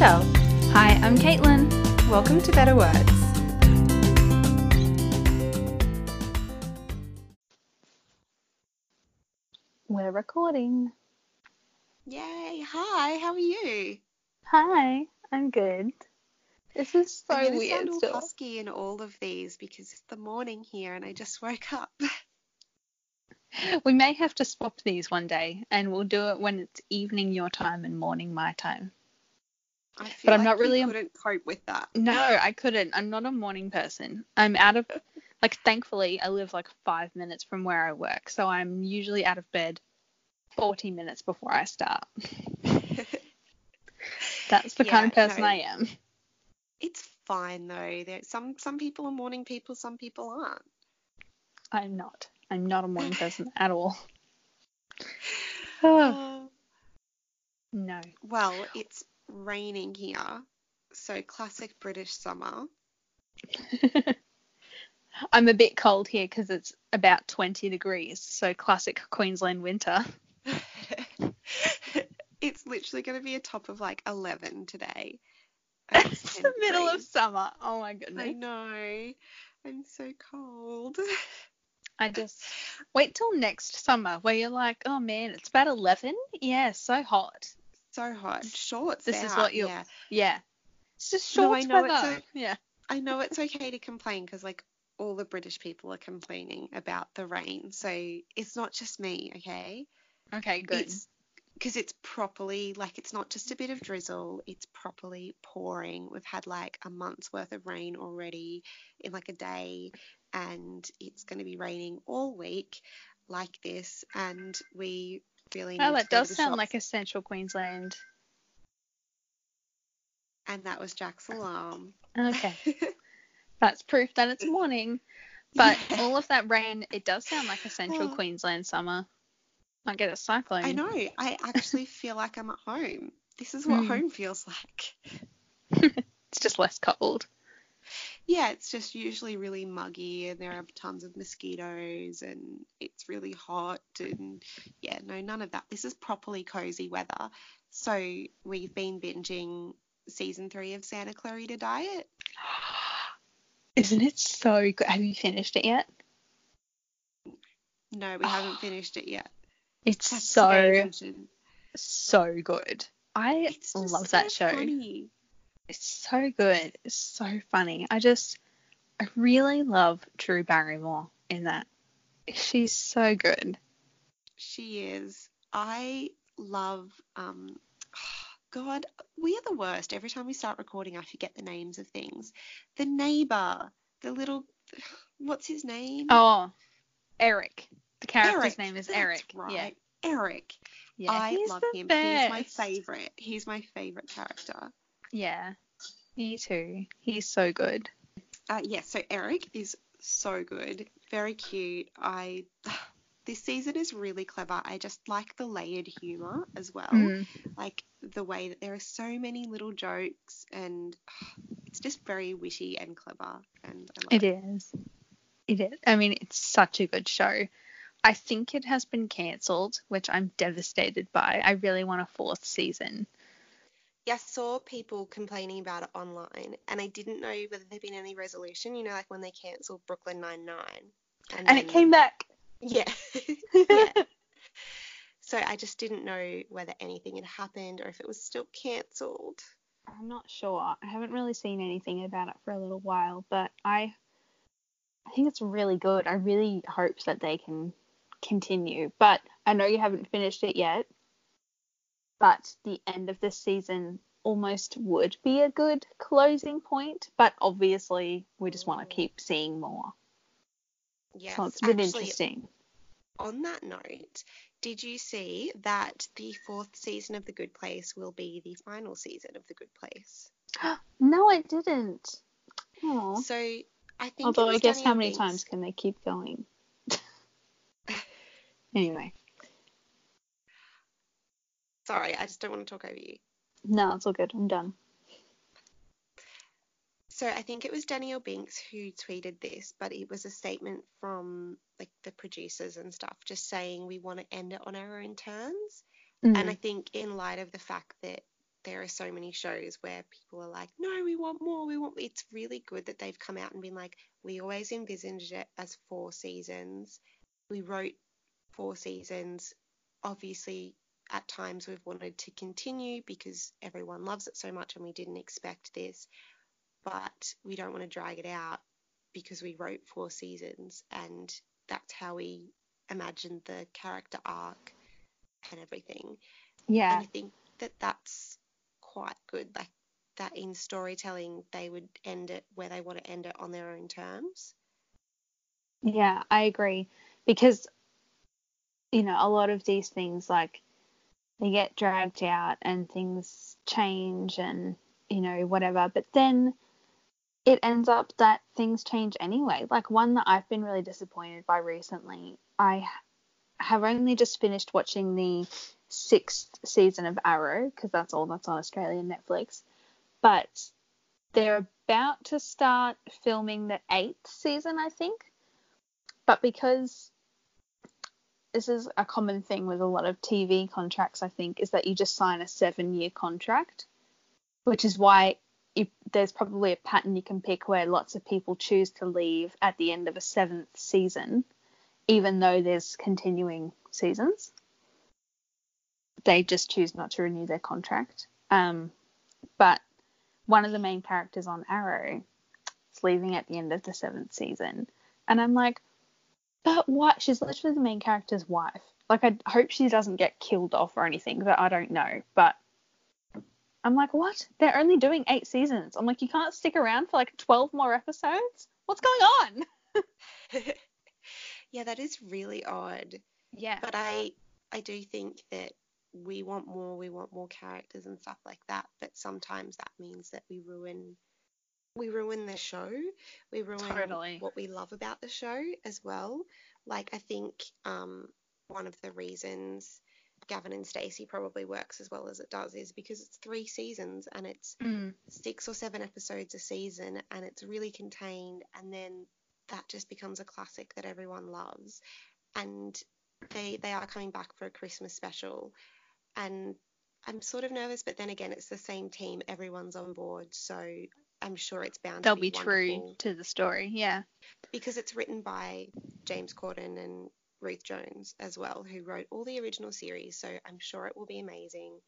Michelle. Hi, I'm Caitlin. Welcome to Better Words. We're recording. Yay! Hi, how are you? Hi, I'm good. This is so I'm weird sound all husky in all of these because it's the morning here and I just woke up. We may have to swap these one day and we'll do it when it's evening your time and morning my time. I feel But I'm like not really a- couldn't cope with that. No, I couldn't. I'm not a morning person. I'm out of like thankfully I live like 5 minutes from where I work, so I'm usually out of bed 40 minutes before I start. That's the kind of person no. I am. It's fine though. There some some people are morning people, some people aren't. I'm not. I'm not a morning person at all. Oh, no. well, it's raining here, so classic British summer. I'm a bit cold here because it's about 20 degrees, so classic Queensland winter. it's literally going to be a top of like 11 today. It's 10 the middle of summer. Oh my goodness. I know. I'm so cold. I just wait till next summer where you're like, oh man, it's about 11. Yeah, so hot. So hot. Shorts. This is out, what you- Yeah. Yeah. It's just No, short I know it's weather. Yeah. I know it's okay to complain because like all the British people are complaining about the rain, so it's not just me. Okay. Okay, good. It's because it's properly like it's not just a bit of drizzle. It's properly pouring. We've had like a month's worth of rain already in like a day, and it's going to be raining all week like this. And we really oh, that to does sound shops. like a central Queensland. And that was Jack's alarm. Okay. That's proof that it's morning. But Yeah. all of that rain, it does sound like a central. Queensland summer. Might get a cyclone. I know. I actually feel like I'm at home. This is what Mm. home feels like. It's just less cold. Yeah, it's just usually really muggy and there are tons of mosquitoes and it's really hot and yeah, no, none of that. This is properly cozy weather. So we've been binging season three of Santa Clarita Diet. Isn't it so good? Have you finished it yet? No, we haven't finished it yet. It's That's so so good. I It's love so that show. funny. It's so good. It's so funny. I just I really love Drew Barrymore in that. She's so good. She is. I love um God, we are the worst. Every time we start recording, I forget the names of things. The neighbor, the little what's his name? Oh, Eric. The character's Eric. name is Eric. Right. Eric. Yeah. Yeah. I love him. Best. He's my favorite. He's my favorite character. Yeah. Me too. He's so good. Uh, yeah, so Eric is so good, very cute. I this season is really clever. I just like the layered humor as well. Mm. like the way that there are so many little jokes and it's just very witty and clever and It it. is. It is. I mean, it's such a good show. I think it has been cancelled, which I'm devastated by. I really want a fourth season. Yeah, I saw people complaining about it online and I didn't know whether there'd been any resolution, you know, like when they cancelled Brooklyn Nine Nine. And it came back. Yeah. yeah. So I just didn't know whether anything had happened or if it was still cancelled. I'm not sure. I haven't really seen anything about it for a little while, but I I think it's really good. I really hope that they can continue. But I know you haven't finished it yet. But the end of this season almost would be a good closing point, but obviously we just want to mm. keep seeing more. Yes. so it's been Actually, interesting. on that note, did you see that the fourth season of The Good Place will be the final season of The Good Place? No, I didn't. Aw. So I think. Although I guess how many times can they keep going? anyway, Sorry, I just don't want to talk over you. no, it's all good. I'm done. So I think it was Danielle Binks who tweeted this, but it was a statement from like the producers and stuff, just saying we want to end it on our own terms. Mm. And I think in light of the fact that there are so many shows where people are like, no, we want more, we want. It's really good that they've come out and been like, we always envisioned it as four seasons. We wrote four seasons. Obviously, at times we've wanted to continue because everyone loves it so much and we didn't expect this, but we don't want to drag it out because we wrote four seasons and that's how we imagined the character arc and everything. Yeah. And I think that that's quite good. Like that in storytelling, they would end it where they want to end it on their own terms. Yeah, I agree. Because, you know, a lot of these things, like, they get dragged out and things change and, you know, whatever. But then it ends up that things change anyway. Like, one that I've been really disappointed by recently, I have only just finished watching the sixth season of Arrow because that's all that's on Australian Netflix. But they're about to start filming the eighth season, I think. But because this is a common thing with a lot of TV contracts, I think, is that you just sign a seven year contract, which is why you, there's probably a pattern you can pick where lots of people choose to leave at the end of a seventh season, even though there's continuing seasons they just choose not to renew their contract. Um, but one of the main characters on Arrow is leaving at the end of the seventh season, and I'm like, but what? She's literally the main character's wife. Like, I hope she doesn't get killed off or anything, but I don't know. But I'm like, what? They're only doing eight seasons. I'm like, you can't stick around for like 12 more episodes? What's going on? yeah, that is really odd. Yeah. But I I do think that we want more, we want more characters and stuff like that. But sometimes that means that we ruin we ruin the show. We ruin totally. what we love about the show as well. Like I think um, one of the reasons Gavin and Stacey probably works as well as it does is because it's three seasons and it's mm. six or seven episodes a season and it's really contained and then that just becomes a classic that everyone loves. And they they are coming back for a Christmas special and I'm sort of nervous, but then again, it's the same team. Everyone's on board, so I'm sure it's bound They'll to be, be true to the story, yeah. Because it's written by James Corden and Ruth Jones as well, who wrote all the original series, so I'm sure it will be amazing.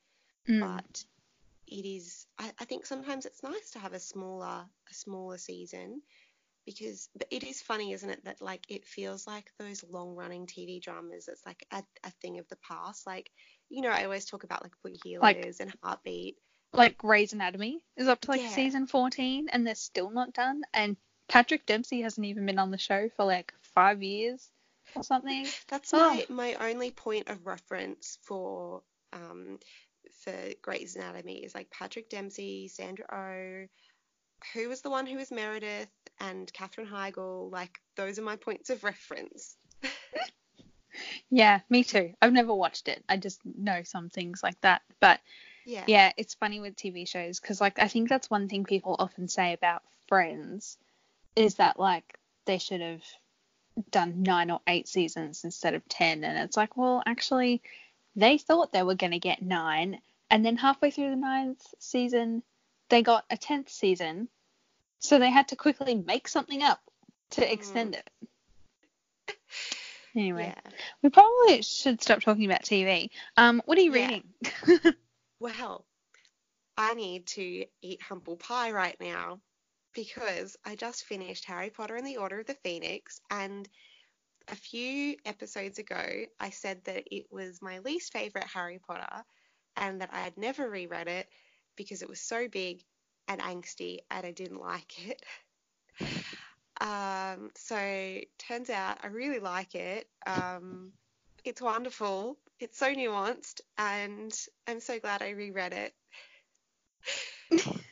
Mm. But it is, I, I think sometimes it's nice to have a smaller, a smaller season because but it is funny isn't it that like it feels like those long running tv dramas it's like a, a thing of the past like you know i always talk about like blue heelers Like- and heartbeat Like Grey's Anatomy is up to like Yeah. season 14 and they're still not done. And Patrick Dempsey hasn't even been on the show for like five years or something. that's Oh. my my only point of reference for um for Grey's Anatomy is like Patrick Dempsey, Sandra Oh, who was the one who was Meredith, and Katherine Heigl. Like those are my points of reference. Yeah, me too. I've never watched it. I just know some things like that. But Yeah. yeah, it's funny with TV shows because like I think that's one thing people often say about Friends is that like they should have done nine or eight seasons instead of ten, and it's like, well, actually, they thought they were gonna get nine, and then halfway through the ninth season, they got a tenth season, so they had to quickly make something up to extend it. Anyway, Yeah. we probably should stop talking about TV. Um, what are you Yeah. reading? Well, I need to eat humble pie right now because I just finished Harry Potter and the Order of the Phoenix and a few episodes ago I said that it was my least favorite Harry Potter and that I had never reread it because it was so big and angsty and I didn't like it. Um, so turns out I really like it. Um, it's wonderful. It's so nuanced, and I'm so glad I reread it.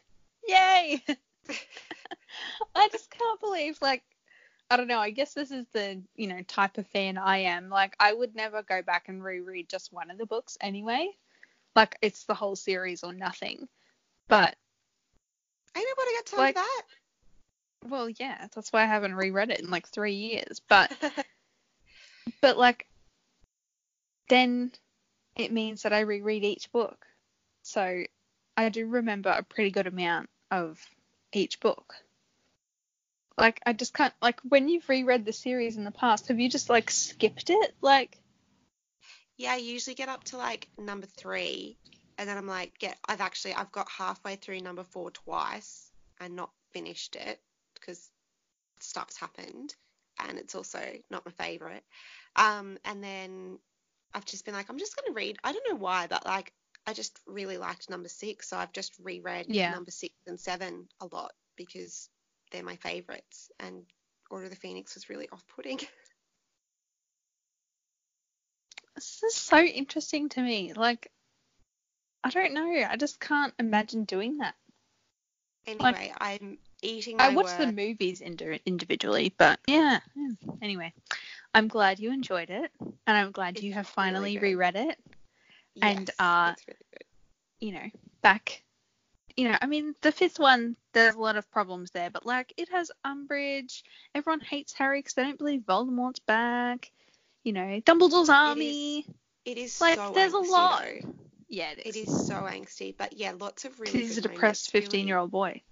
Yay! I just can't believe, like, I don't know. I guess this is the, you know, type of fan I am. Like, I would never go back and reread just one of the books anyway. Like, it's the whole series or nothing. But, Ain't nobody got time Like- for that. well, yeah, that's why I haven't reread it in like three years. But, but like, then it means that I reread each book. So I do remember a pretty good amount of each book. Like I just can't like when you've reread the series in the past, have you just like skipped it? Like Yeah, I usually get up to like number three, and then I'm like, get. I've actually I've got halfway through number four twice and not finished it because stuff's happened, and it's also not my favorite. Um, and then I've just been like, I'm just gonna read. I don't know why, but like I just really liked number six, so I've just reread Yeah. number six and seven a lot because they're my favorites, and Order of the Phoenix was really off-putting. this is so interesting to me. Like I don't know. I just can't imagine doing that. Anyway, I'm eating I watched the movies indi- individually, but yeah. yeah. Anyway, I'm glad you enjoyed it, and I'm glad you have finally good. reread it. and, Yes, uh, it's really good. You know, back. You know, I mean, the fifth one, there's a lot of problems there, but like, it has Umbridge. Everyone hates Harry because they don't believe Voldemort's back. You know, Dumbledore's army. It is like, so there's a lot. though. Yeah, it It is. is so angsty, but yeah, lots of really. Because he's a depressed 15 year old boy.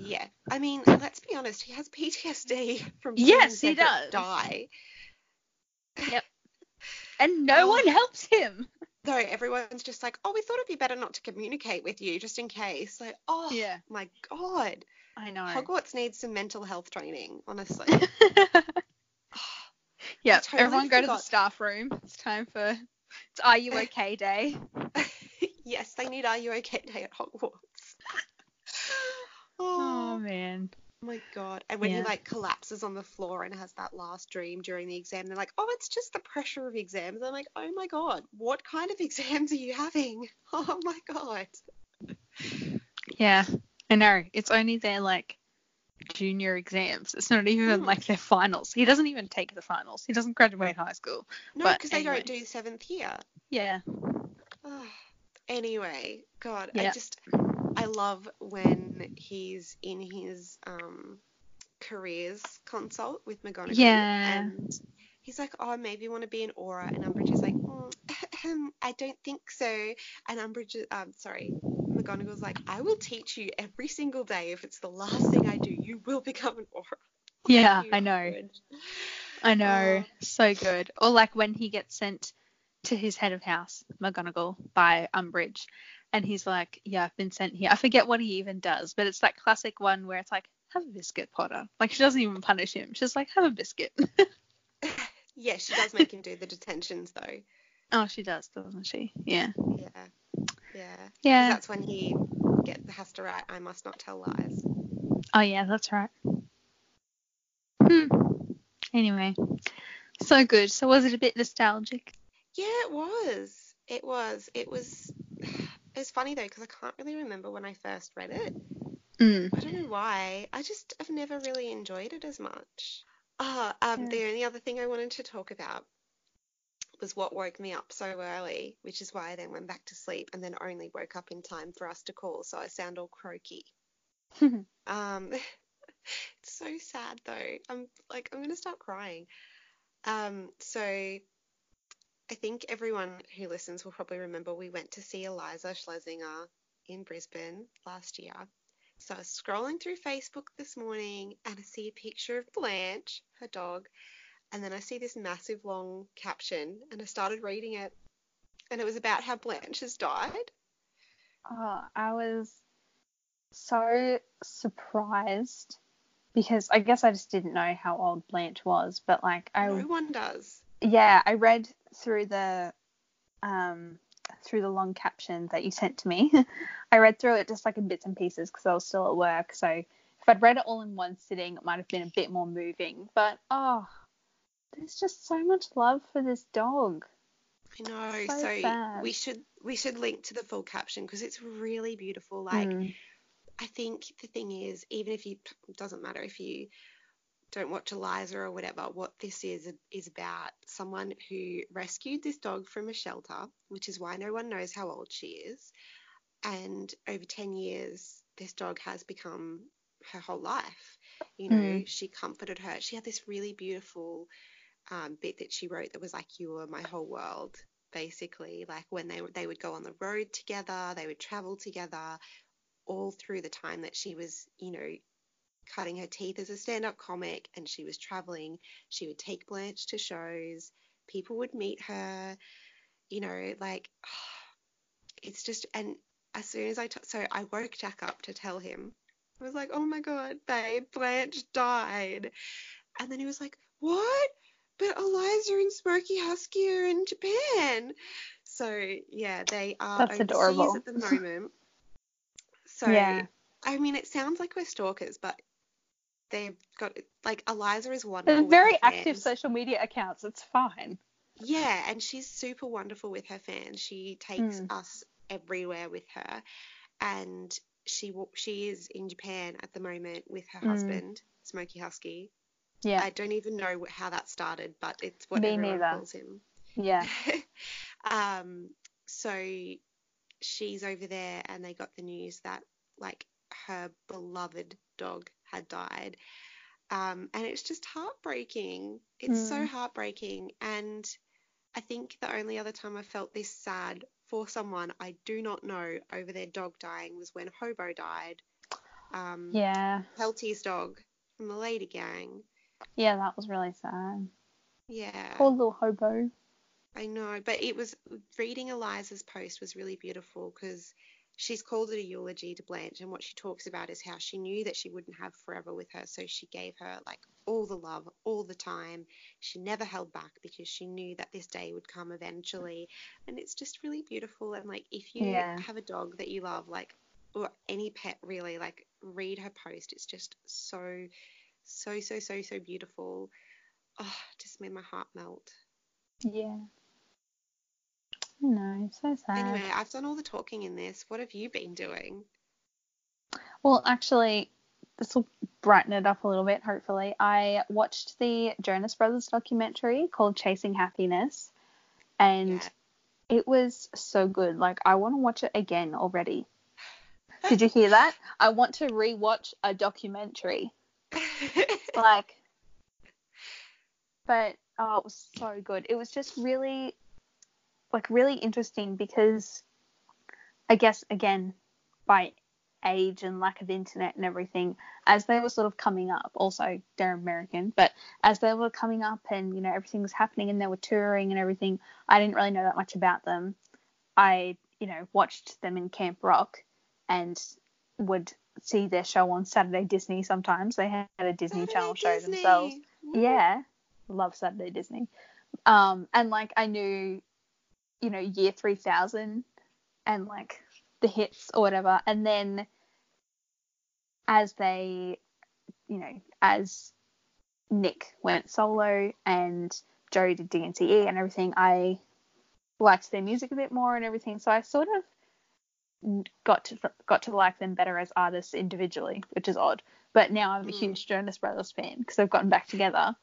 Yeah, I mean, let's be honest, he has PTSD from Yes, he does. die. And no Oh. one helps him. Though everyone's just like, oh, we thought it'd be better not to communicate with you, just in case. Like, oh Yeah. my god, I know. Hogwarts needs some mental health training, honestly. yeah, totally everyone go to the staff room. It's time for it's Are You Okay Day. yes, they need Are You Okay Day at Hogwarts. Oh oh man. My god. And when he like collapses on the floor and has that last dream during the exam, they're like, oh, it's just the pressure of exams. I'm like, oh my god, what kind of exams are you having? Oh my god. Yeah, I know. It's only their like junior exams. It's not even Hmm. like their finals. He doesn't even take the finals. He doesn't graduate high school. No, because they don't do seventh year. Yeah. Ah, anyway, God, Yeah. I just I love when he's in his um careers consult with McGonagall. Yeah. And he's like, oh, maybe want to be an Auror, and Umbridge is like, mm, I don't think so. And Umbridge, um, sorry, McGonagall's like, I will teach you every single day. If it's the last thing I do, you will become an Auror. Yeah, I know. Umbridge. I know. Oh. So good. Or like when he gets sent to his head of house, McGonagall, by Umbridge. And he's like, Yeah, I've been sent here. I forget what he even does, but it's that classic one where it's like, Have a biscuit, Potter. Like she doesn't even punish him. She's like, Have a biscuit. Yeah, she does make him do the detentions though. oh, she does, doesn't she? Yeah. Yeah. Yeah. Yeah. That's when he get has to write, I must not tell lies. Oh yeah, that's right. Hmm. Anyway, so good. So was it a bit nostalgic? Yeah, it was. It was. It was. It was funny though because I can't really remember when I first read it. Mm. I don't know why. I just have never really enjoyed it as much. Ah, um, Yeah. the only other thing I wanted to talk about was what woke me up so early, which is why I then went back to sleep and then only woke up in time for us to call, so I sound all croaky. Um, it's so sad though. I'm like I'm gonna start crying. Um, so I think everyone who listens will probably remember we went to see Eliza Schlesinger in Brisbane last year. So I was scrolling through Facebook this morning and I see a picture of Blanche, her dog, and then I see this massive long caption and I started reading it and it was about how Blanche has died. Oh, I was so surprised because I guess I just didn't know how old Blanche was, but like I No one does. yeah, I read through the um through the long caption that you sent to me. I read through it just like in bits and pieces because I was still at work. So if I'd read it all in one sitting, it might have been a bit more moving. But oh, there's just so much love for this dog. I know. So So, we should we should link to the full caption because it's really beautiful. Like Mm. I think the thing is, even if you it doesn't matter if you don't watch Eliza or whatever, what this is is about someone who rescued this dog from a shelter, which is why no one knows how old she is. And over 10 years, this dog has become her whole life. You know, Mm. she comforted her. She had this really beautiful um, bit that she wrote that was like, You were my whole world. basically. Like when they they would go on the road together, they would travel together, all through the time that she was, you know, cutting her teeth as a stand-up comic and she was traveling. She would take Blanche to shows. People would meet her. You know, like it's just and as soon as I t- so I woke Jack up to tell him. I was like, "Oh my god, babe, Blanche died," and then he was like, "What?" But Eliza and Smoky Husky are in Japan. So yeah, they are That's adorable. at the moment. So Yeah. I mean, it sounds like we're stalkers, but they've got like Eliza is wonderful. They're very active social media accounts. It's fine. Yeah, and she's super wonderful with her fans. She takes Mm. us everywhere with her, and she she is in Japan at the moment with her Mm. husband, Smoky Husky. Yeah. I don't even know how that started, but it's what Me everyone neither. calls him. Yeah. um, so she's over there, and they got the news that like her beloved dog had died. Um, and it's just heartbreaking. It's so Mm. heartbreaking. And I think the only other time I felt this sad for someone I do not know over their dog dying was when Hobo died. Um, Yeah. Keltie's dog from the Lady Gang. Yeah, that was really sad. Yeah. Poor little hobo. I know, but it was reading Eliza's post was really beautiful because she's called it a eulogy to Blanche, and what she talks about is how she knew that she wouldn't have forever with her, so she gave her like all the love, all the time. She never held back because she knew that this day would come eventually, and it's just really beautiful. And like, if you Yeah. have a dog that you love, like, or any pet really, like, read her post. It's just so, so, so, so, so beautiful. Oh, just made my heart melt. Yeah. No, so sad. Anyway, I've done all the talking in this. What have you been doing? Well, actually, this will brighten it up a little bit, hopefully. I watched the Jonas Brothers documentary called Chasing Happiness, and Yeah. it was so good. Like, I want to watch it again already. Did you hear that? I want to rewatch a documentary. Like, but oh, it was so good. It was just really, like, really interesting because I guess, again, by age and lack of internet and everything, as they were sort of coming up, also they're American, but as they were coming up and, you know, everything was happening and they were touring and everything, I didn't really know that much about them. I, you know, watched them in Camp Rock and would see their show on Saturday Disney sometimes. They had a Disney Saturday Channel show Disney. themselves. Woo. Yeah, love Saturday Disney. Um, and like I knew, you know, Year 3000 and like the hits or whatever. And then as they, you know, as Nick went solo and Joe did DNCE and everything, I liked their music a bit more and everything. So I sort of got to got to like them better as artists individually, which is odd. But now I'm a Mm. huge Jonas Brothers fan because they've gotten back together.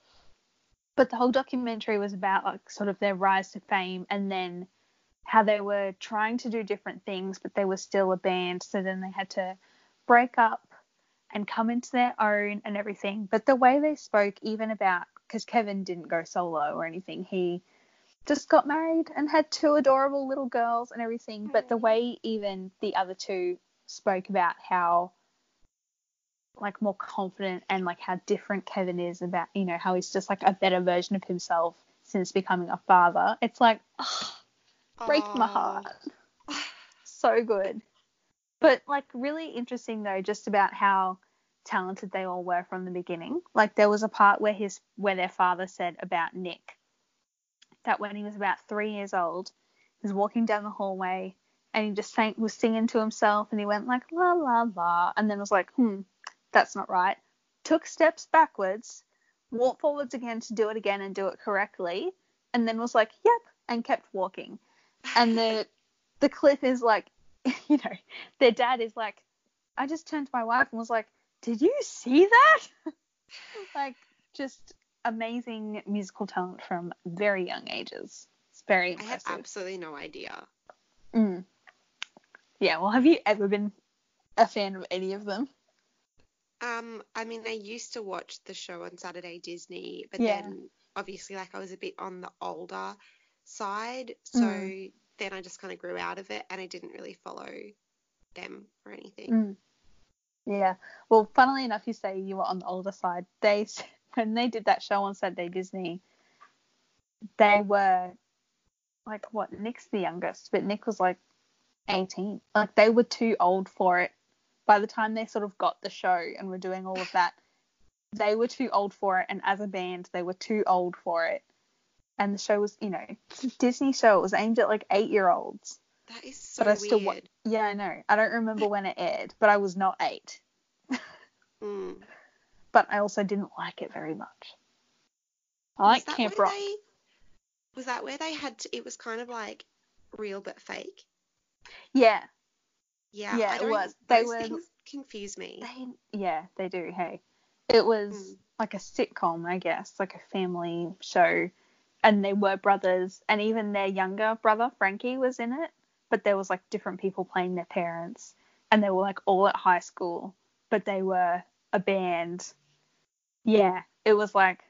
But the whole documentary was about like sort of their rise to fame and then how they were trying to do different things, but they were still a band. So then they had to break up and come into their own and everything. But the way they spoke, even about because Kevin didn't go solo or anything, he just got married and had two adorable little girls and everything. But the mm. way even the other two spoke about how like more confident and like how different Kevin is about you know how he's just like a better version of himself since becoming a father. It's like oh, break my heart. So good. But like really interesting though, just about how talented they all were from the beginning. Like there was a part where his where their father said about Nick that when he was about three years old, he was walking down the hallway and he just sang, was singing to himself and he went like la la la and then was like, hmm, that's not right. Took steps backwards, walked forwards again to do it again and do it correctly, and then was like, yep, and kept walking. And the the clip is like, you know, their dad is like, I just turned to my wife and was like, did you see that? like, just amazing musical talent from very young ages. It's very impressive. I had absolutely no idea. Mm. Yeah, well, have you ever been a fan of any of them? Um, I mean, I used to watch the show on Saturday Disney, but Yeah. then obviously, like, I was a bit on the older side. So Mm. then I just kind of grew out of it and I didn't really follow them or anything. Mm. Yeah. Well, funnily enough, you say you were on the older side. They when they did that show on Saturday Disney, they were like what? Nick's the youngest, but Nick was like 18. Like they were too old for it. By the time they sort of got the show and were doing all of that, they were too old for it. And as a band, they were too old for it. And the show was, you know, Disney show. It was aimed at like eight year olds. That is so But I still wa- weird. Yeah, I know. I don't remember when it aired, but I was not eight. Mm. but I also didn't like it very much. I like Camp Rock. They, was that where they had to, it was kind of like real but fake? Yeah, Yeah, Yeah, it was. They those were- things confuse me. they yeah they do. Hey, it was Mm. like a sitcom, I guess, like a family show, and they were brothers, and even their younger brother Frankie was in it, but there was like different people playing their parents, and they were like all at high school, but they were a band. Yeah, it was like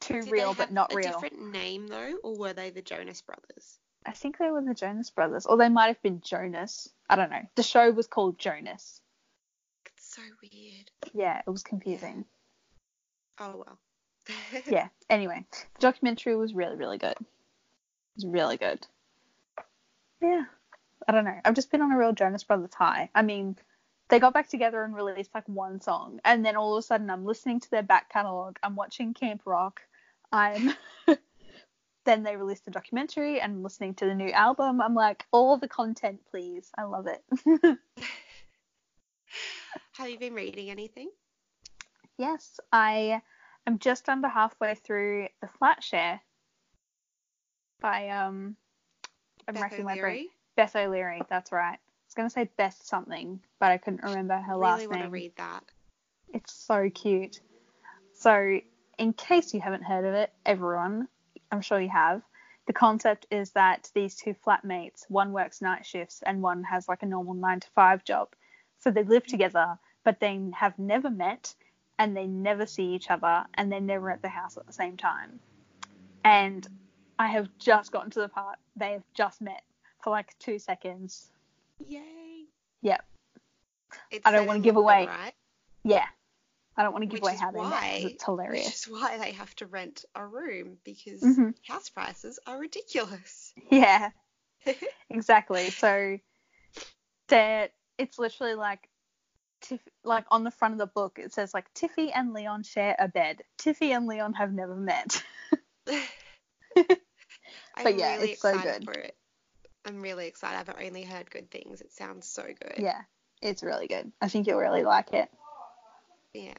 too Did real they but not a real. different name though, or were they the Jonas Brothers? I think they were the Jonas Brothers, or they might have been Jonas. I don't know. The show was called Jonas. It's so weird. Yeah, it was confusing. Oh well. Yeah. Anyway, the documentary was really, really good. It was really good. Yeah. I don't know. I've just been on a real Jonas Brothers high. I mean, they got back together and released like one song, and then all of a sudden I'm listening to their back catalogue. I'm watching Camp Rock. I'm. then they released the documentary and listening to the new album. I'm like, all the content, please. I love it. Have you been reading anything? Yes, I am just under halfway through The Flat Share by um I'm Beth racking my brain. O'Leary? Beth O'Leary, that's right. I was gonna say Beth something, but I couldn't remember her I last name i really want to read that. It's so cute. So, in case you haven't heard of it, everyone, I'm sure you have. The concept is that these two flatmates, one works night shifts and one has like a normal nine to five job. So they live together, but they have never met and they never see each other and they're never at the house at the same time. And I have just gotten to the part they have just met for like two seconds. Yay! Yep. It's I don't wanna give away right? Yeah. I don't want to give Which away how they met it's hilarious. Which is why they have to rent a room because Mhm. house prices are ridiculous. Yeah, exactly. So that it's literally like Tiff, like on the front of the book it says like Tiffy and Leon share a bed. Tiffy and Leon have never met. I'm But yeah, really it's so good. for it. I'm really excited. I've only heard good things. It sounds so good. yeah, it's really good. I think you'll really like it. Yeah.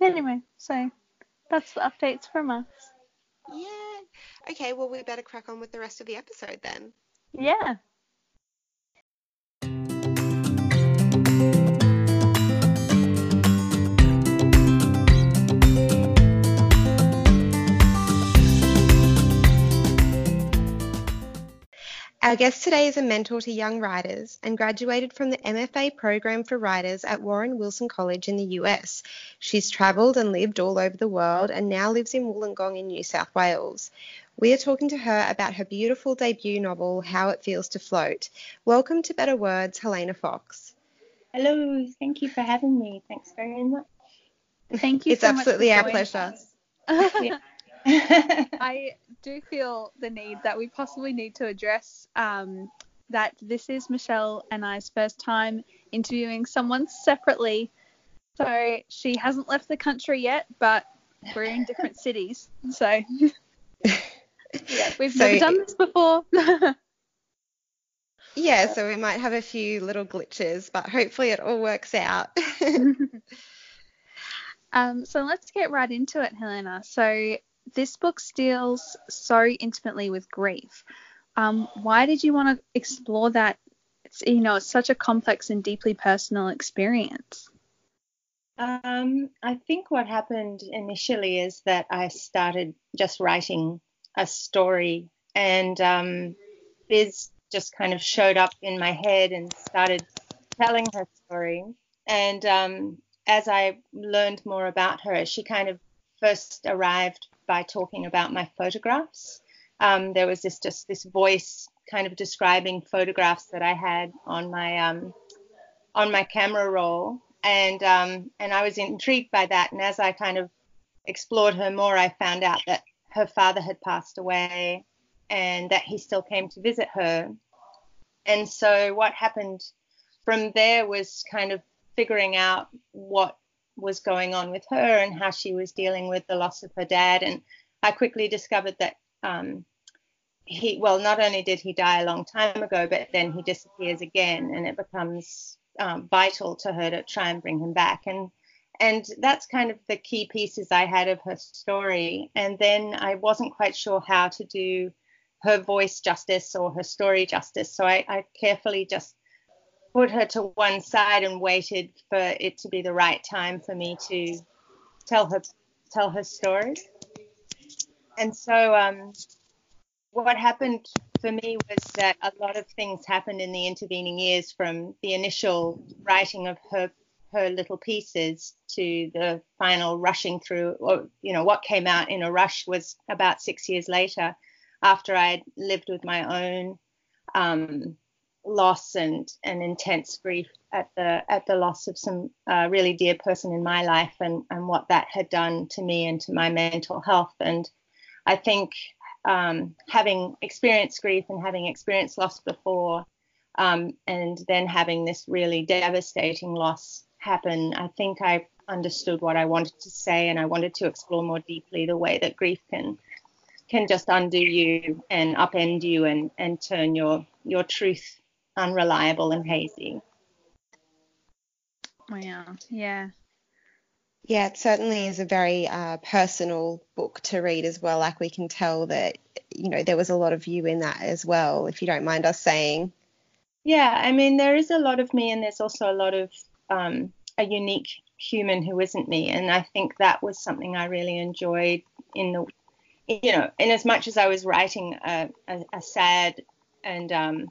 Anyway, so that's the updates from us. Yeah. Okay, well, we better crack on with the rest of the episode then. Yeah. Our guest today is a mentor to young writers and graduated from the MFA program for writers at Warren Wilson College in the US. She's travelled and lived all over the world and now lives in Wollongong in New South Wales. We are talking to her about her beautiful debut novel, How It Feels to Float. Welcome to Better Words, Helena Fox. Hello, thank you for having me. Thanks very much. Thank you It's so much absolutely our pleasure. I do feel the need that we possibly need to address um, that this is Michelle and I's first time interviewing someone separately. So she hasn't left the country yet, but we're in different cities. So yeah, we've So- never done this before. Yeah, so we might have a few little glitches, but hopefully it all works out. um, so let's get right into it, Helena. So this book deals so intimately with grief. Um, why did you want to explore that? It's, you know, it's such a complex and deeply personal experience. um, I think what happened initially is that I started just writing a story, and um, Biz just kind of showed up in my head and started telling her story. And um, as I learned more about her, she kind of first arrived by talking about my photographs. um, there was this just this voice kind of describing photographs that I had on my um, on my camera roll, and um, and I was intrigued by that. And as I kind of explored her more, I found out that her father had passed away, and that he still came to visit her. And so what happened from there was kind of figuring out what was going on with her and how she was dealing with the loss of her dad. And I quickly discovered that um, he, well, not only did he die a long time ago, but then he disappears again, and it becomes um, vital to her to try and bring him back. And and that's kind of the key pieces I had of her story. And then I wasn't quite sure how to do her voice justice or her story justice, so I, I carefully just put her to one side and waited for it to be the right time for me to tell her tell her story. And so um, what happened for me was that a lot of things happened in the intervening years from the initial writing of her her little pieces to the final rushing through or you know what came out in a rush was about six years later after i'd lived with my own um, loss and, and intense grief at the at the loss of some uh, really dear person in my life and, and what that had done to me and to my mental health. And I think um, having experienced grief and having experienced loss before, um, and then having this really devastating loss happen, I think I understood what I wanted to say, and I wanted to explore more deeply the way that grief can can just undo you and upend you and and turn your your truth unreliable and hazy. Wow. Yeah. Yeah, it certainly is a very uh, personal book to read as well. Like we can tell that, you know, there was a lot of you in that as well, if you don't mind us saying. Yeah, I mean, there is a lot of me, and there's also a lot of um, a unique human who isn't me. And I think that was something I really enjoyed in the, you know, in as much as I was writing a, a, a sad and um,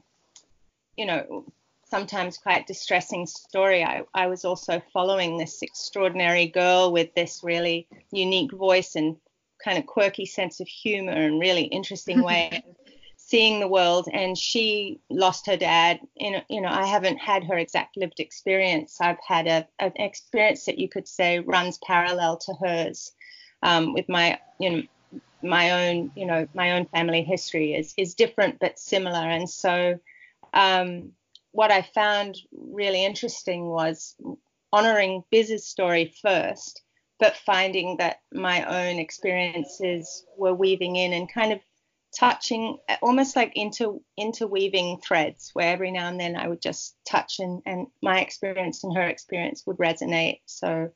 you know, sometimes quite distressing story, I, I was also following this extraordinary girl with this really unique voice and kind of quirky sense of humor and really interesting way of seeing the world. And she lost her dad. In, you know, I haven't had her exact lived experience. I've had a, an experience that you could say runs parallel to hers um, with my, you know, my own, you know, my own family history is is different but similar. And so um, what I found really interesting was honoring Biz's story first, but finding that my own experiences were weaving in and kind of touching almost like inter interweaving threads where every now and then I would just touch and, and my experience and her experience would resonate. So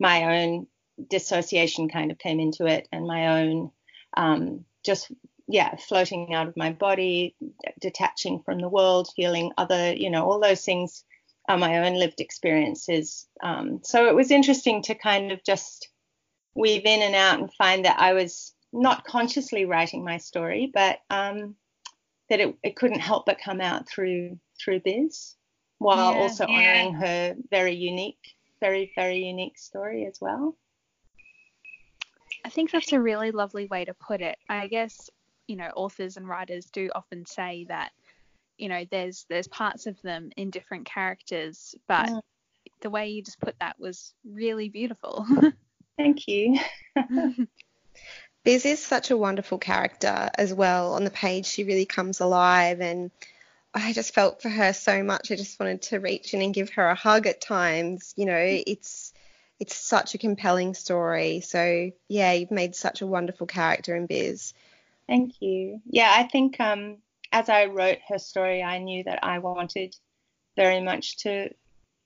my own dissociation kind of came into it and my own um, just yeah, floating out of my body, detaching from the world, feeling other, you know, all those things are my own lived experiences. Um, so it was interesting to kind of just weave in and out and find that I was not consciously writing my story, but um, that it, it couldn't help but come out through through Biz, while yeah, also yeah. honoring her very unique, very very unique story as well. I think that's a really lovely way to put it. I guess you know authors and writers do often say that you know there's there's parts of them in different characters but yeah. the way you just put that was really beautiful thank you Biz is such a wonderful character as well. On the page, she really comes alive, and I just felt for her so much. I just wanted to reach in and give her a hug at times. You know, mm. it's it's such a compelling story. So yeah, you've made such a wonderful character in Biz. Thank you. Yeah, I think um, as I wrote her story, I knew that I wanted very much to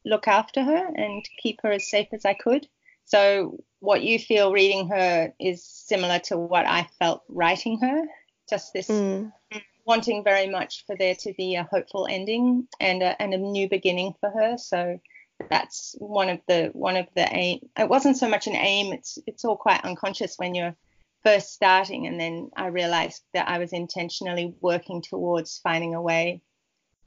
look after her and keep her as safe as I could. So, what you feel reading her is similar to what I felt writing her. Just this mm. wanting very much for there to be a hopeful ending and a, and a new beginning for her. So, that's one of the one of the aim. It wasn't so much an aim. It's it's all quite unconscious when you're first starting, and then I realized that I was intentionally working towards finding a way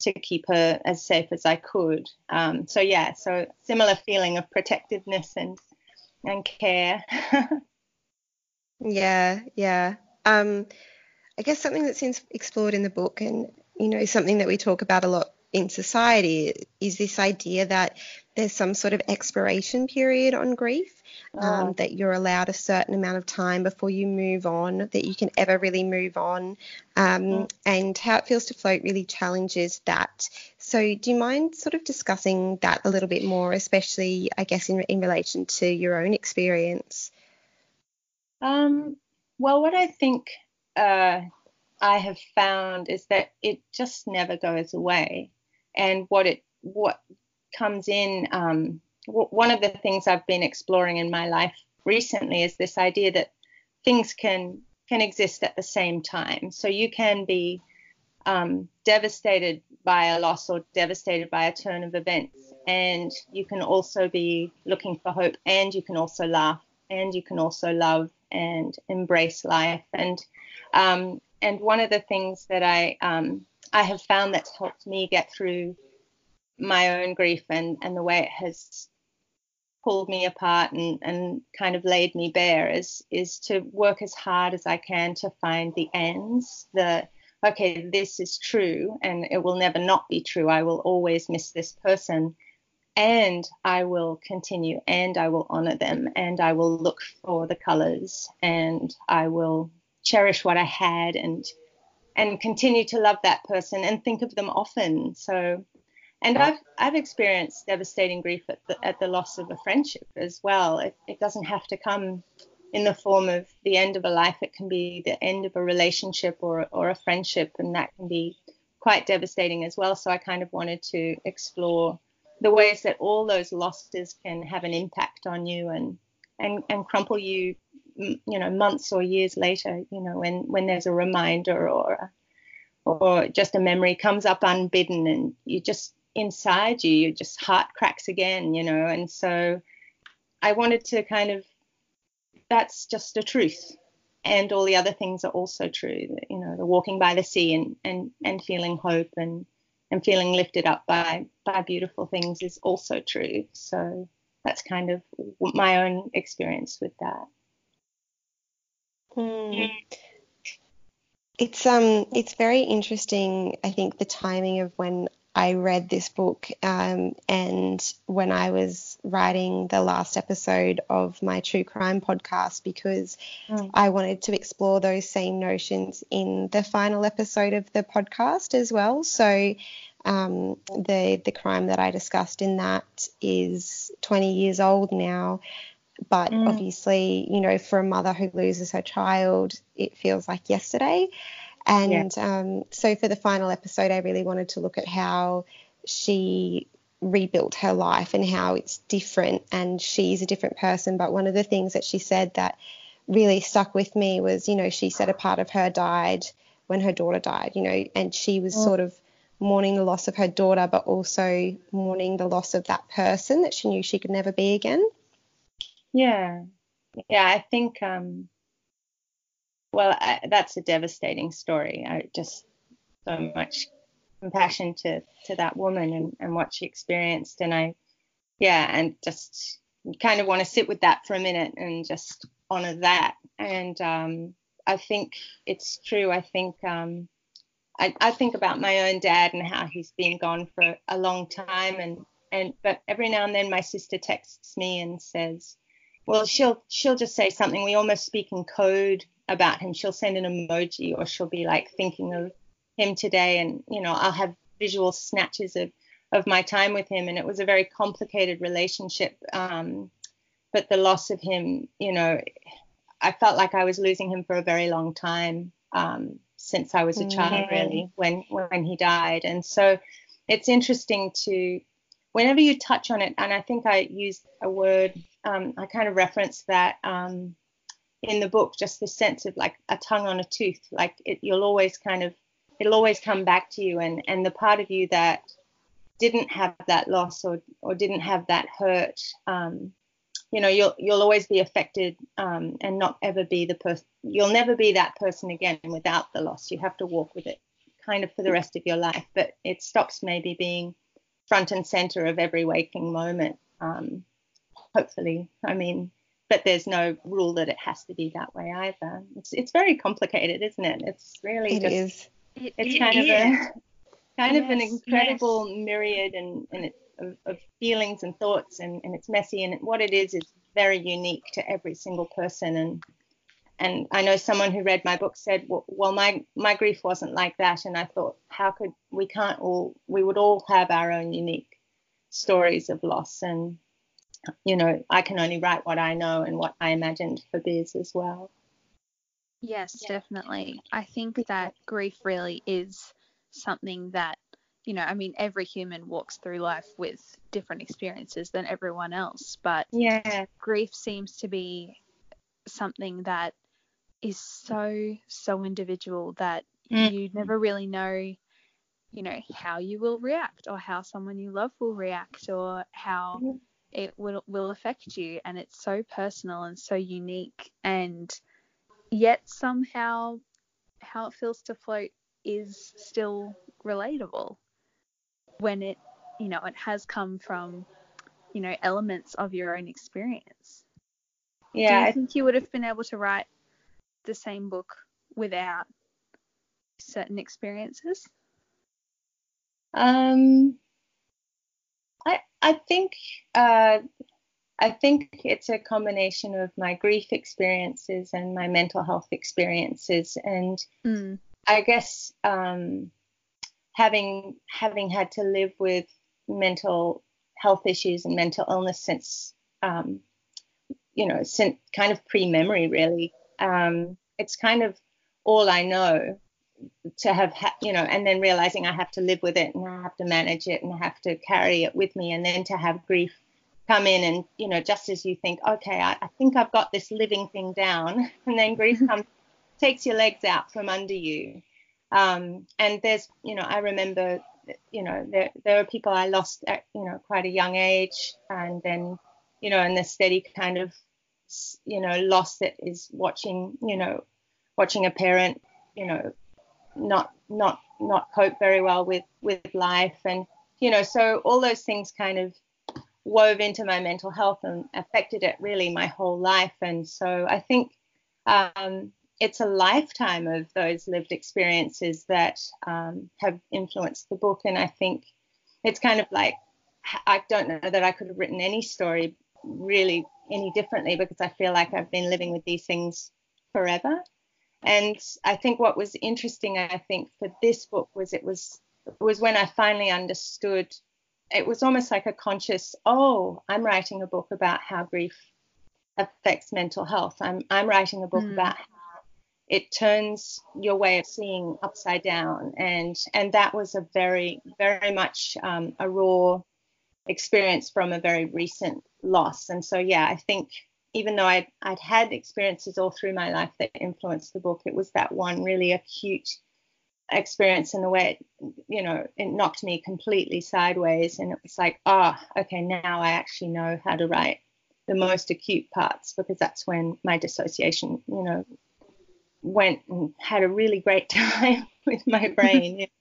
to keep her as safe as I could. Um, so yeah, so similar feeling of protectiveness and and care. yeah, yeah. Um, I guess something that's explored in the book and, you know, something that we talk about a lot in society is this idea that there's some sort of expiration period on grief, um, oh. that you're allowed a certain amount of time before you move on, that you can ever really move on, um, mm. and how it feels to float really challenges that. So, do you mind sort of discussing that a little bit more, especially, I guess, in, in relation to your own experience? Um, well, what I think uh, I have found is that it just never goes away and what it what comes in. Um, w- one of the things I've been exploring in my life recently is this idea that things can can exist at the same time. So you can be um, devastated by a loss or devastated by a turn of events, and you can also be looking for hope, and you can also laugh, and you can also love and embrace life. And um, and one of the things that I um, I have found that's helped me get through my own grief and, and the way it has pulled me apart and, and kind of laid me bare is is to work as hard as I can to find the ends, the okay, this is true and it will never not be true. I will always miss this person and I will continue and I will honor them and I will look for the colors and I will cherish what I had and and continue to love that person and think of them often. So, and I've I've experienced devastating grief at the at the loss of a friendship as well. It, it doesn't have to come in the form of the end of a life. It can be the end of a relationship or or a friendship, and that can be quite devastating as well. So I kind of wanted to explore the ways that all those losses can have an impact on you and and and crumple you you know months or years later you know when when there's a reminder or or just a memory comes up unbidden and you just inside you your just heart cracks again you know and so i wanted to kind of that's just a truth and all the other things are also true you know the walking by the sea and and and feeling hope and and feeling lifted up by by beautiful things is also true so that's kind of my own experience with that Hmm. It's um it's very interesting. I think the timing of when I read this book um, and when I was writing the last episode of my true crime podcast because mm. I wanted to explore those same notions in the final episode of the podcast as well. So um, the the crime that I discussed in that is 20 years old now, but mm. obviously, you know, for a mother who loses her child, it feels like yesterday. And yeah. um, so for the final episode, I really wanted to look at how she rebuilt her life and how it's different and she's a different person. But one of the things that she said that really stuck with me was, you know, she said a part of her died when her daughter died, you know, and she was mm. sort of mourning the loss of her daughter, but also mourning the loss of that person that she knew she could never be again. Yeah, yeah. I think, um, well, I, that's a devastating story. I just so much compassion to to that woman and and what she experienced, and I, yeah, and just kind of want to sit with that for a minute and just honor that. And um, I think it's true. I think um, I, I think about my own dad and how he's been gone for a long time, and and but every now and then my sister texts me and says, well, she'll she'll just say something. We almost speak in code about him. She'll send an emoji, or she'll be like thinking of him today, and you know, I'll have visual snatches of of my time with him, and it was a very complicated relationship. Um, but the loss of him, you know, I felt like I was losing him for a very long time um, since I was a child, mm-hmm. really, when when he died, and so it's interesting to whenever you touch on it, and I think I used a word um, I kind of referenced that um, in the book, just the sense of like a tongue on a tooth, like it, you'll always kind of, it'll always come back to you, and and the part of you that didn't have that loss or or didn't have that hurt, um, you know, you'll you'll always be affected um, and not ever be the person. You'll never be that person again without the loss. You have to walk with it, kind of for the rest of your life. But it stops maybe being front and center of every waking moment. Um, hopefully. I mean, but there's no rule that it has to be that way either. It's it's very complicated, isn't it? It's really It just is. It's it kind of is. a kind of an Yes, incredible myriad and, and it, of, of feelings and thoughts and, and it's messy and what it is is very unique to every single person and and I know someone who read my book said well, well my my grief wasn't like that and I thought how could we can't all we would all have our own unique stories of loss and you know I can only write what I know and what I imagined for Biz as well Yes, definitely. I think that grief really is something that, you know, I mean, every human walks through life with different experiences than everyone else, but yeah grief seems to be something that is so, so individual that Mm. you never really know, you know, how you will react or how someone you love will react or how Mhm. It will, will affect you. And it's so personal and so unique. And yet somehow how it feels to float is still relatable when it, you know, it has come from, you know, elements of your own experience. Yeah. Do you I- think you would have been able to write the same book without certain experiences? Um, I think uh, I think it's a combination of my grief experiences and my mental health experiences, and Mm. I guess um, having having had to live with mental health issues and mental illness since um, you know since kind of pre-memory really. Um, it's kind of all I know to have ha- you know and then realizing i have to live with it and i have to manage it and i have to carry it with me and then to have grief come in and you know just as you think okay i, I think i've got this living thing down and then grief comes takes your legs out from under you. Um, and there's you know i remember you know there, there are people i lost at you know quite a young age and then you know and the steady kind of you know loss that is watching you know watching a parent you know not not not cope very well with with life. And you know so all those things kind of wove into my mental health and affected it really my whole life. And so i think um, it's a lifetime of those lived experiences that um, have influenced the book. And i think it's kind of like i don't know that i could have written any story really any differently because i feel like i've been living with these things forever and I think what was interesting, I think, for this book was it was was when I finally understood. It was almost like a conscious, oh, I'm writing a book about how grief affects mental health. I'm I'm writing a book Mm. about how it turns your way of seeing upside down, and and that was a very very much um, a raw experience from a very recent loss. And so yeah, I think even though I'd, I'd had experiences all through my life that influenced the book, it was that one really acute experience in the way it, you know, it knocked me completely sideways. And it was like, ah, okay, now I actually know how to write the most acute parts because that's when my dissociation, you know, went and had a really great time with my brain. you know.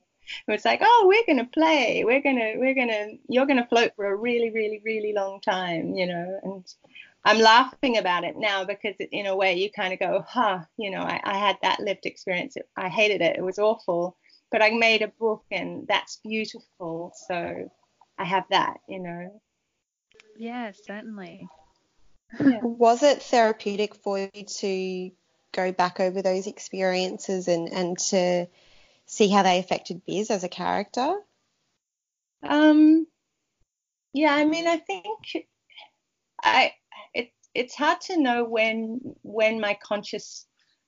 It was like, oh, we're gonna play. We're gonna, we're gonna, you're gonna float for a really, really, really long time, you know. And I'm laughing about it now because in a way you kind of go, huh, you know, I, I had that lived experience. I hated it. It was awful, but I made a book and that's beautiful. So I have that, you know. Yeah, certainly. Was it therapeutic for you to go back over those experiences and, and to see how they affected Biz as a character? Um, yeah, I mean, I think I it it's hard to know when when my conscious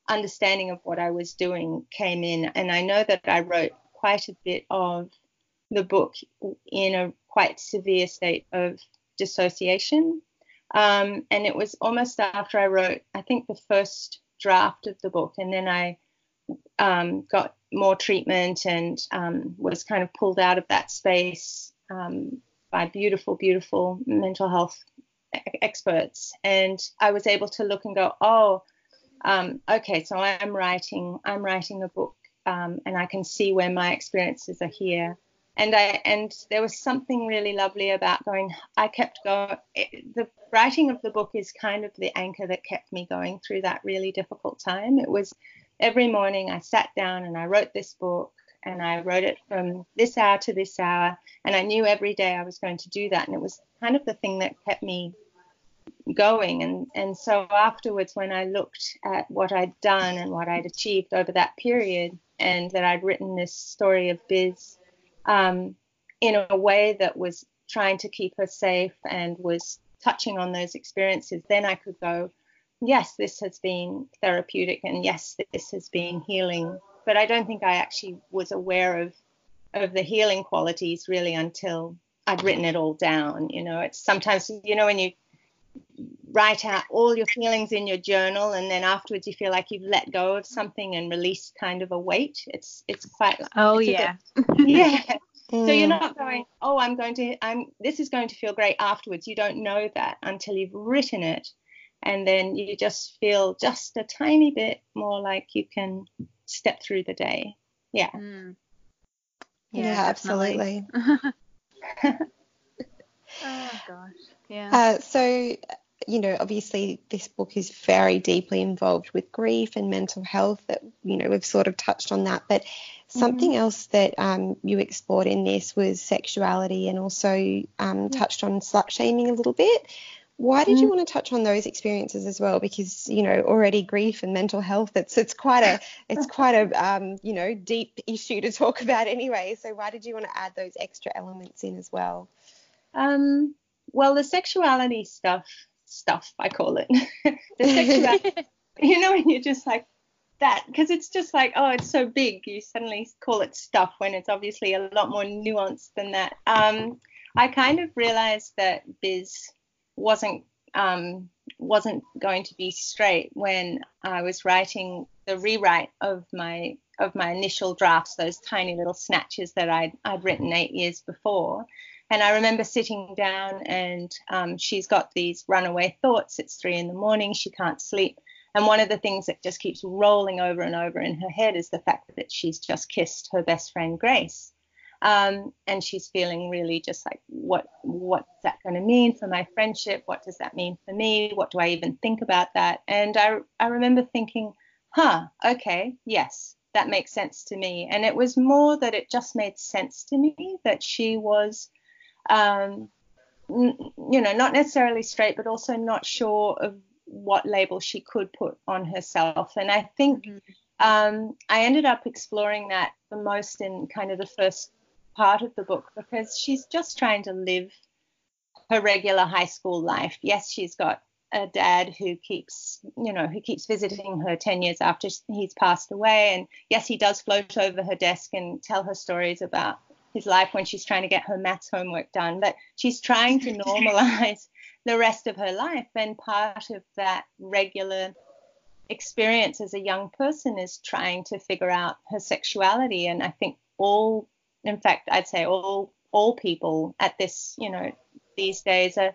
understanding of what I was doing came in, and I know that I wrote quite a bit of the book in a quite severe state of dissociation, um, and it was almost after I wrote, I think, the first draft of the book, and then I um, got more treatment and um, was kind of pulled out of that space um, by beautiful, beautiful mental health experts. And I was able to look and go, oh, um, okay, so I'm writing, I'm writing a book, um, and I can see where my experiences are here. and I and there was something really lovely about going. I kept going. The writing of the book is kind of the anchor that kept me going through that really difficult time. It was every morning I sat down and I wrote this book and I wrote it from this hour to this hour and I knew every day I was going to do that and it was kind of the thing that kept me going and and so afterwards when I looked at what I'd done and what I'd achieved over that period and that I'd written this story of Biz um, in a way that was trying to keep her safe and was touching on those experiences, then I could go, yes, this has been therapeutic and yes, this has been healing. But I don't think I actually was aware of of the healing qualities really until I'd written it all down. You know, it's sometimes you know when you write out all your feelings in your journal and then afterwards you feel like you've let go of something and released kind of a weight it's it's quite oh it's yeah bit, yeah mm. so you're not going oh i'm going to i'm this is going to feel great afterwards you don't know that until you've written it and then you just feel just a tiny bit more like you can step through the day yeah mm. yeah, yeah absolutely oh gosh yeah. Uh, so, you know, obviously this book is very deeply involved with grief and mental health. That you know we've sort of touched on that, but something mm-hmm. else that um, you explored in this was sexuality and also um, touched on slut shaming a little bit. Why did you want to touch on those experiences as well? Because you know already grief and mental health it's it's quite a it's quite a um, you know deep issue to talk about anyway. So why did you want to add those extra elements in as well? Um, well, the sexuality stuff, stuff I call it, the sexuality, you know, when you're just like that, because it's just like, oh, it's so big. You suddenly call it stuff when it's obviously a lot more nuanced than that. Um, I kind of realized that Biz wasn't um, wasn't going to be straight when I was writing the rewrite of my of my initial drafts, those tiny little snatches that I'd, I'd written eight years before. And I remember sitting down, and um, she's got these runaway thoughts. It's three in the morning, she can't sleep. And one of the things that just keeps rolling over and over in her head is the fact that she's just kissed her best friend Grace. Um, and she's feeling really just like, what what's that going to mean for my friendship? What does that mean for me? What do I even think about that? And I, I remember thinking, huh, okay, yes, that makes sense to me. And it was more that it just made sense to me that she was um, you know, not necessarily straight, but also not sure of what label she could put on herself. And I think mm-hmm. um, I ended up exploring that the most in kind of the first part of the book because she's just trying to live her regular high school life. Yes, she's got a dad who keeps, you know, who keeps visiting her 10 years after he's passed away. And yes, he does float over her desk and tell her stories about his life when she's trying to get her maths homework done, but she's trying to normalize the rest of her life. And part of that regular experience as a young person is trying to figure out her sexuality. And I think all, in fact, I'd say all all people at this, you know, these days are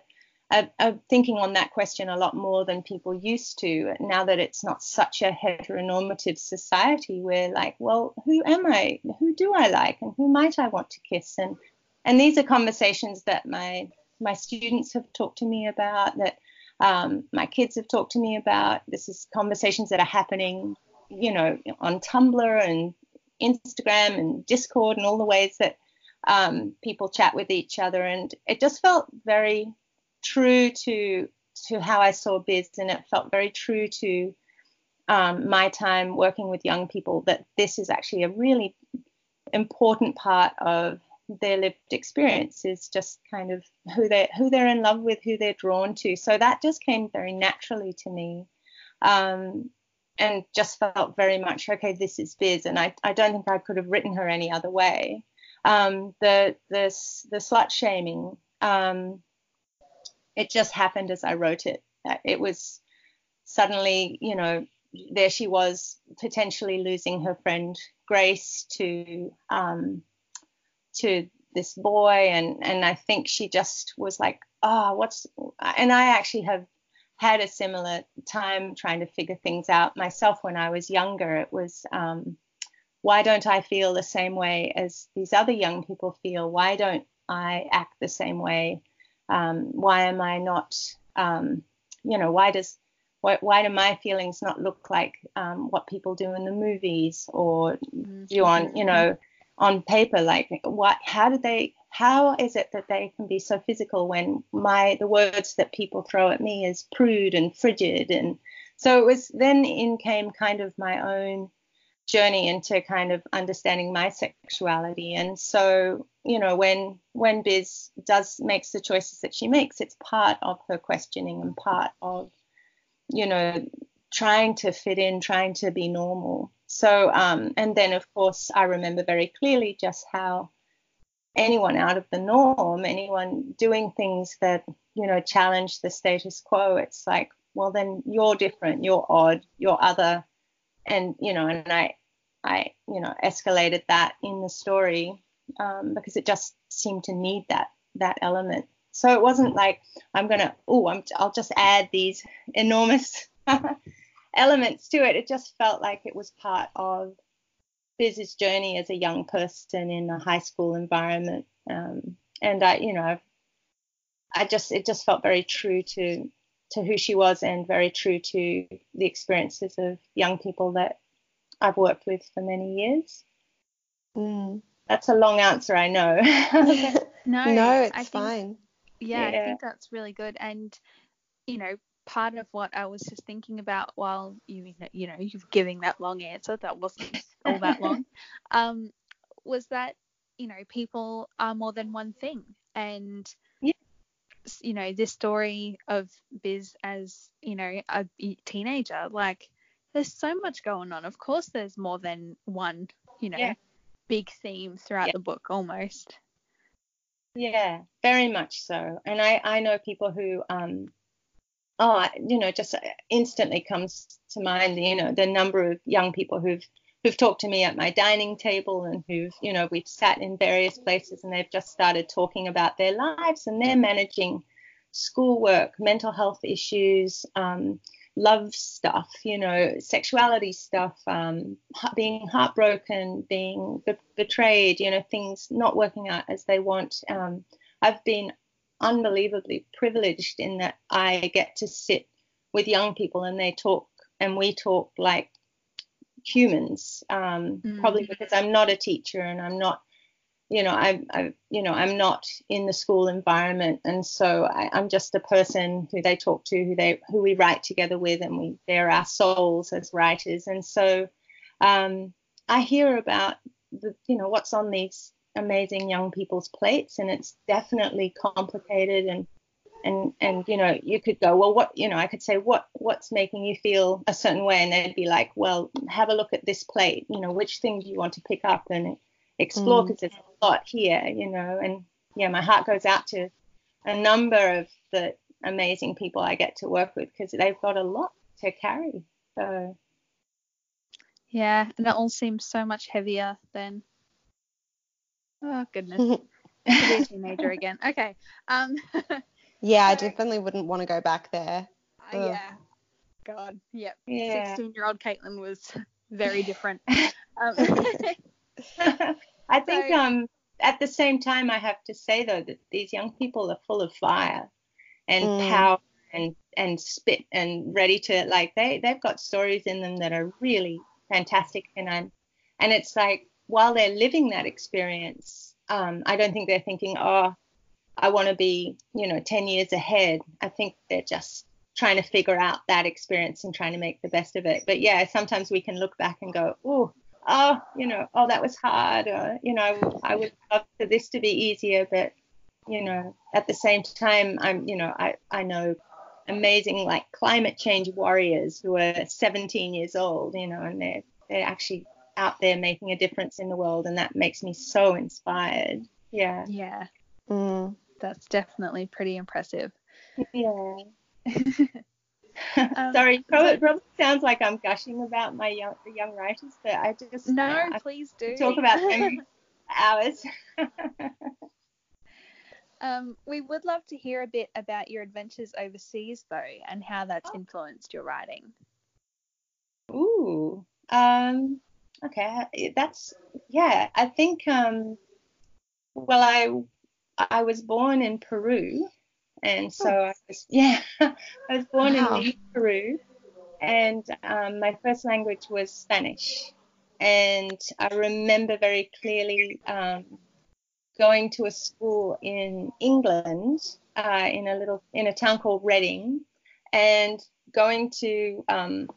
are, are thinking on that question a lot more than people used to now that it's not such a heteronormative society where like well who am i? Who do i like? And who might i want to kiss? And and these are conversations that my my students have talked to me about that um, my kids have talked to me about. This is conversations that are happening you know on tumblr and instagram and discord and all the ways that um, people chat with each other and it just felt very true to to how I saw biz, and it felt very true to um, my time working with young people that this is actually a really important part of their lived experience is just kind of who they who they're in love with, who they're drawn to. So that just came very naturally to me. Um, and just felt very much okay. This is Biz, and I, I don't think I could have written her any other way. Um, the the the slut shaming um, it just happened as I wrote it. It was suddenly, you know, there she was potentially losing her friend Grace to um, to this boy, and and I think she just was like, oh, what's? And I actually have had a similar time trying to figure things out myself when I was younger. It was um, why don't I feel the same way as these other young people feel? Why don't I act the same way? Um, why am I not, um, you know, why does why, why do my feelings not look like um, what people do in the movies or mm-hmm. do on, you know, on paper? Like, what? How do they? How is it that they can be so physical when my the words that people throw at me is prude and frigid and so it was then in came kind of my own journey into kind of understanding my sexuality and so you know when when biz does makes the choices that she makes it's part of her questioning and part of you know trying to fit in trying to be normal. So um and then of course i remember very clearly just how anyone out of the norm anyone doing things that you know challenge the status quo it's like well then you're different you're odd you're other. And you know and i i you know escalated that in the story um, because it just seemed to need that that element. So it wasn't like i'm gonna oh i'm i'll just add these enormous elements to it it just felt like it was part of Biz's journey as a young person in a high school environment um, and i you know i just it just felt very true to to who she was and very true to the experiences of young people that I've worked with for many years. Mm. That's a long answer, I know. no, no, it's I think, fine. Yeah, yeah, I think that's really good. And you know, part of what I was just thinking about while you you know you're giving that long answer that wasn't all that long, um, was that you know people are more than one thing, and yeah. you know this story of Biz as you know a teenager like there's so much going on of course there's more than one you know yeah. big theme throughout yeah. the book almost yeah very much so and I I know people who um oh you know just instantly comes to mind you know the number of young people who've who've talked to me at my dining table and who've, you know, we've sat in various places and they've just started talking about their lives and they're managing schoolwork, mental health issues, um, love stuff, you know, sexuality stuff, um, being heartbroken, being be- betrayed, you know, things not working out as they want. Um, I've been unbelievably privileged in that I get to sit with young people and they talk and we talk like humans um, mm. probably because i'm not a teacher and i'm not you know I'm, I, you know i'm not in the school environment and so I, am just a person who they talk to who they who we write together with and we they're our souls as writers and so um, i hear about the you know what's on these amazing young people's plates and it's definitely complicated and and and you know you could go well what you know i could say what what's making you feel a certain way? And they'd be like well have a look at this plate. You know which thing do you want to pick up and explore because mm. there's a lot here you know and yeah my heart goes out to a number of the amazing people i get to work with because they've got a lot to carry. So yeah and it all seems so much heavier than oh goodness be a teenager again okay um Yeah, I definitely wouldn't want to go back there. Uh, yeah. God. Yep. Yeah. 16 year old Caitlin was very different. um, I think so, um at the same time I have to say though that these young people are full of fire and mm. power and and spit and ready to like they they've got stories in them that are really fantastic and I'm and it's like while they're living that experience um, I don't think they're thinking oh I want to be, you know, 10 years ahead. I think they're just trying to figure out that experience and trying to make the best of it. But yeah, sometimes we can look back and go, oh, oh, you know, oh, that was hard. Or, you know, I would love for this to be easier. But, you know, at the same time, I'm, you know, I, I know amazing like climate change warriors who are 17 years old, you know, and they're, they're actually out there making a difference in the world. And that makes me so inspired. Yeah. Yeah. Mm that's definitely pretty impressive. Yeah. um, Sorry, probably, probably sounds like I'm gushing about my young the young writers, but I just no, uh, please do talk about them hours. um, we would love to hear a bit about your adventures overseas, though, and how that's oh. influenced your writing. Ooh, um, okay, that's yeah. I think um, well, I I was born in Peru, and so oh. I was yeah, I was born wow. in Peru, and um, my first language was Spanish, and I remember very clearly um, going to a school in England, uh, in a little in a town called Reading, and going to um,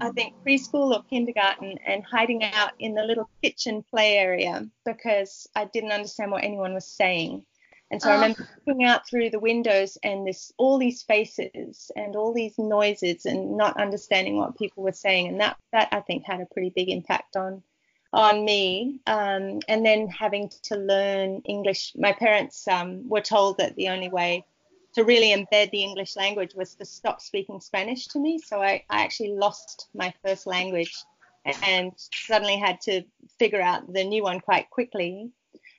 I think preschool or kindergarten and hiding out in the little kitchen play area because I didn't understand what anyone was saying. And so oh. I remember looking out through the windows and this all these faces and all these noises and not understanding what people were saying. And that that I think had a pretty big impact on on me. Um, and then having to learn English. My parents um, were told that the only way to really embed the English language was to stop speaking Spanish to me. So I, I actually lost my first language and suddenly had to figure out the new one quite quickly.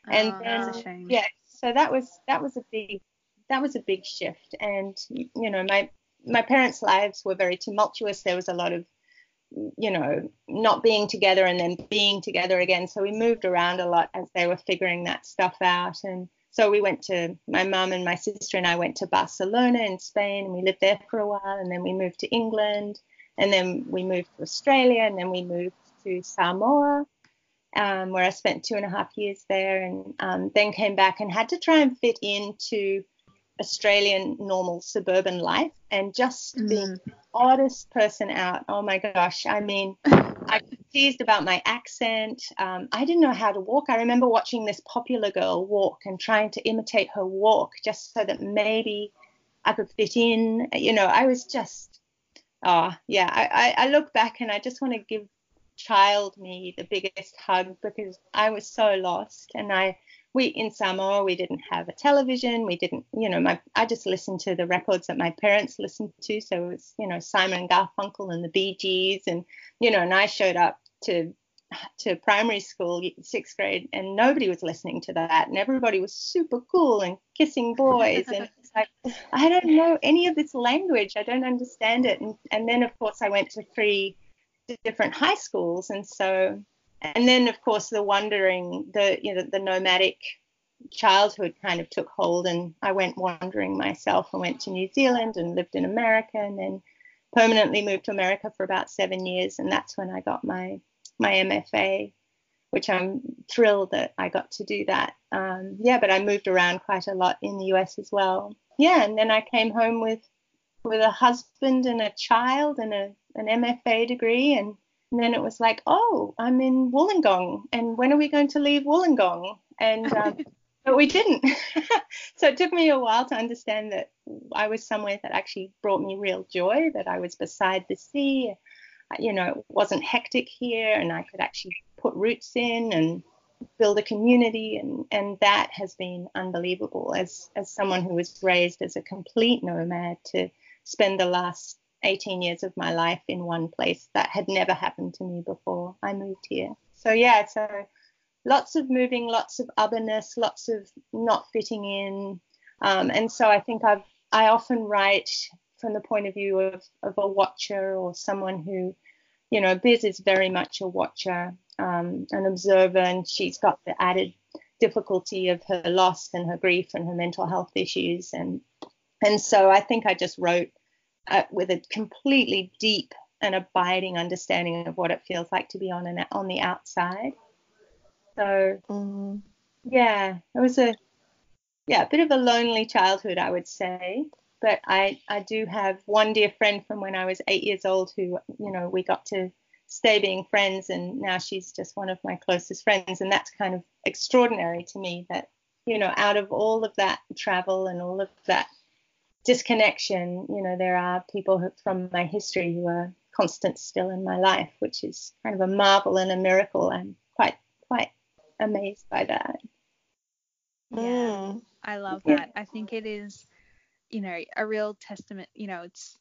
And oh, then, yeah, so that was that was a big that was a big shift. And you know, my my parents' lives were very tumultuous. There was a lot of you know, not being together and then being together again. So we moved around a lot as they were figuring that stuff out. And so we went to my mum and my sister and I went to Barcelona in Spain and we lived there for a while and then we moved to England and then we moved to Australia and then we moved to Samoa um, where I spent two and a half years there and um, then came back and had to try and fit into Australian normal suburban life and just mm. the oddest person out. Oh my gosh. I mean, I teased about my accent. Um, I didn't know how to walk. I remember watching this popular girl walk and trying to imitate her walk just so that maybe I could fit in. You know, I was just, oh, yeah. I, I, I look back and I just want to give child me the biggest hug because I was so lost and I we in Samoa we didn't have a television. We didn't, you know, my I just listened to the records that my parents listened to. So it was, you know, Simon Garfunkel and the Bee Gees, and you know, and I showed up to to primary school, sixth grade, and nobody was listening to that, and everybody was super cool and kissing boys, and it's like I don't know any of this language. I don't understand it, and and then of course I went to three different high schools, and so and then of course the wandering the you know the nomadic childhood kind of took hold and I went wandering myself and went to New Zealand and lived in America and then permanently moved to America for about seven years and that's when I got my my MFA which I'm thrilled that I got to do that. Um, yeah but I moved around quite a lot in the US as well. Yeah and then I came home with with a husband and a child and a, an MFA degree and and then it was like, oh, I'm in Wollongong, and when are we going to leave Wollongong? And um, but we didn't. so it took me a while to understand that I was somewhere that actually brought me real joy, that I was beside the sea. You know, it wasn't hectic here, and I could actually put roots in and build a community, and and that has been unbelievable. As as someone who was raised as a complete nomad, to spend the last 18 years of my life in one place. That had never happened to me before I moved here. So, yeah, so lots of moving, lots of otherness, lots of not fitting in. Um, and so I think I've, I often write from the point of view of, of a watcher or someone who, you know, Biz is very much a watcher, um, an observer, and she's got the added difficulty of her loss and her grief and her mental health issues. And, and so I think I just wrote uh, with a completely deep and abiding understanding of what it feels like to be on an on the outside. So mm. yeah, it was a yeah a bit of a lonely childhood, I would say. But I I do have one dear friend from when I was eight years old who you know we got to stay being friends, and now she's just one of my closest friends, and that's kind of extraordinary to me that you know out of all of that travel and all of that disconnection, you know, there are people who, from my history who are constant still in my life, which is kind of a marvel and a miracle. I'm quite quite amazed by that. Yeah, mm. I love that. I think it is, you know, a real testament. You know, it's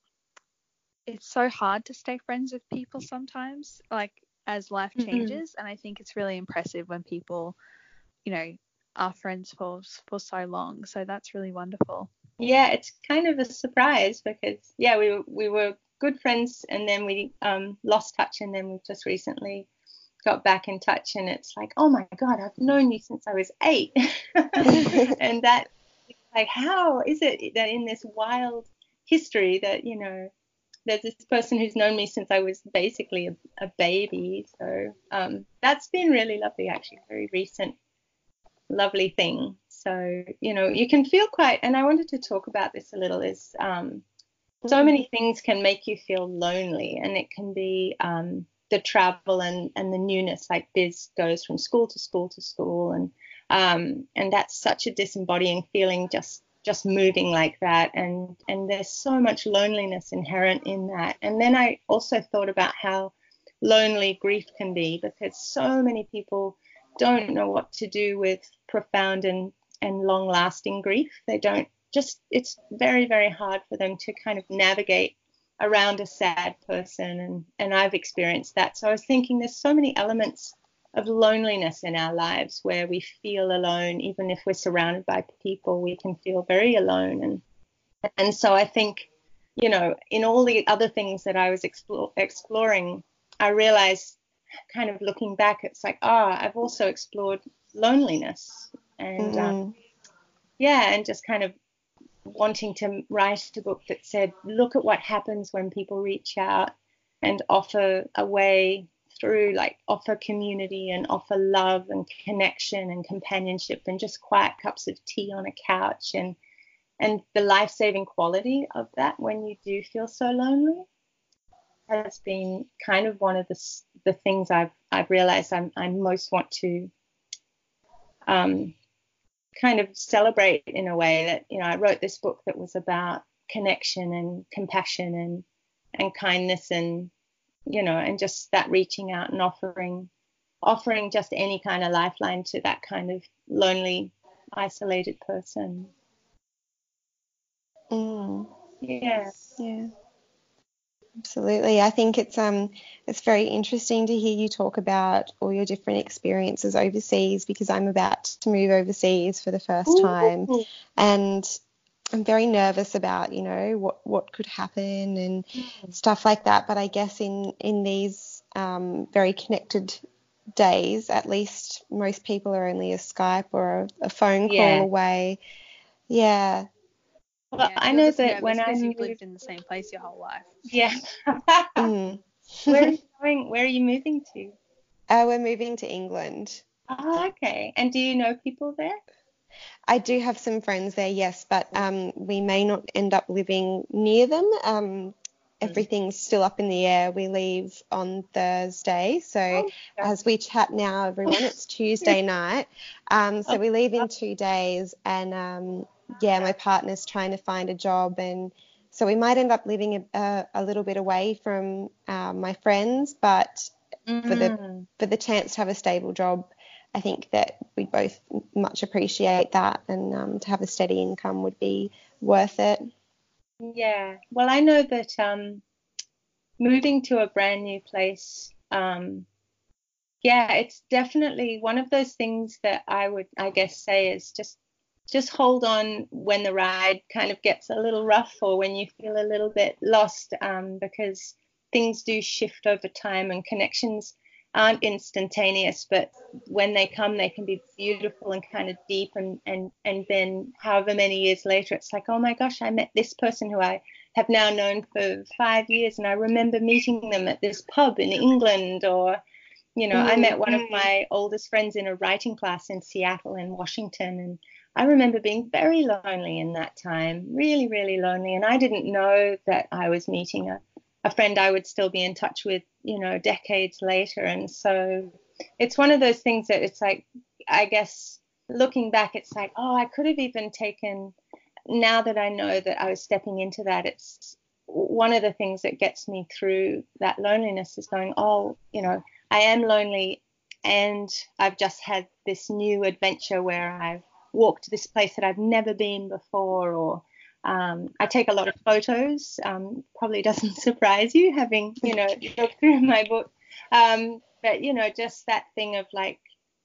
it's so hard to stay friends with people sometimes, like as life mm-hmm. changes, mm-hmm. and I think it's really impressive when people, you know, are friends for for so long. So that's really wonderful yeah, it's kind of a surprise because yeah, we we were good friends and then we um, lost touch and then we just recently got back in touch and it's like, oh my God, I've known you since I was eight. and that, like, how is it that in this wild history that, you know, there's this person who's known me since I was basically a, a baby. So um, that's been really lovely, actually, very recent, lovely thing. So, you know, you can feel quite, and I wanted to talk about this a little, is um, so many things can make you feel lonely, and it can be um, the travel and, and the newness, like Biz goes from school to school to school, and um, and that's such a disembodying feeling just just moving like that and and there's so much loneliness inherent in that. And then i also thought about how lonely grief can be because so many people don't know what to do with profound and and long lasting grief. They don't just it's very very hard for them to kind of navigate around a sad person and and I've experienced that. So I was thinking there's so many elements of loneliness in our lives where we feel alone. Even if we're surrounded by people we can feel very alone. And and so I think you know in all the other things that I was explore, exploring I realized kind of looking back it's like ah oh, I've also explored loneliness and mm. um, yeah and just kind of wanting to write a book that said look at what happens when people reach out and offer a way through like offer community and offer love and connection and companionship and just quiet cups of tea on a couch and and the life-saving quality of that when you do feel so lonely has been kind of one of the the things I've I've realized I'm, I most want to um, kind of celebrate in a way that you know I wrote this book that was about connection and compassion and and kindness and you know, and just that reaching out and offering offering just any kind of lifeline to that kind of lonely, isolated person. Mm. Yeah. Yeah. Absolutely. I think it's um it's very interesting to hear you talk about all your different experiences overseas because I'm about to move overseas for the first Ooh. time and I'm very nervous about, you know, what what could happen and mm. stuff like that. But I guess in in these um, very connected days, at least most people are only a Skype or a, a phone call yeah. away. Yeah. Well, yeah, I know that when I you've lived in the same place your whole life. Yeah. mm. where are you going? Where are you moving to? Uh, we're moving to England. Oh, okay. And do you know people there? I do have some friends there, yes, but um, we may not end up living near them. Um, mm. everything's still up in the air. We leave on Thursday. So oh, as we chat now, everyone, it's Tuesday night. Um, so we leave in two days, and um, yeah, my partner's trying to find a job, and so we might end up living a, a little bit away from uh, my friends, but mm. for the mm. for the chance to have a stable job I think that we both much appreciate that, and um, to have a steady income would be worth it. Yeah, well, I know that um, moving to a brand new place, um, yeah, it's definitely one of those things that I would, I guess, say is just just hold on when the ride kind of gets a little rough or when you feel a little bit lost, um, because things do shift over time and connections aren't instantaneous, but when they come, they can be beautiful and kind of deep. And, and, and then, however many years later, it's like, oh my gosh, I met this person who I have now known for five years, and I remember meeting them at this pub in England. Or, you know, mm-hmm. I met one of mm-hmm. my oldest friends in a writing class in Seattle in Washington. And I remember being very lonely in that time, really, really lonely. And I didn't know that I was meeting a a friend I would still be in touch with, you know, decades later. And so it's one of those things that it's like, I guess looking back, it's like, oh, I could have even taken, now that I know that I was stepping into that, it's one of the things that gets me through that loneliness is going, oh, you know, I am lonely and I've just had this new adventure where I've walked to this place that I've never been before or um, I take a lot of photos. Um, probably doesn't surprise you having, you know, looked through my book. Um, but, you know, just that thing of like,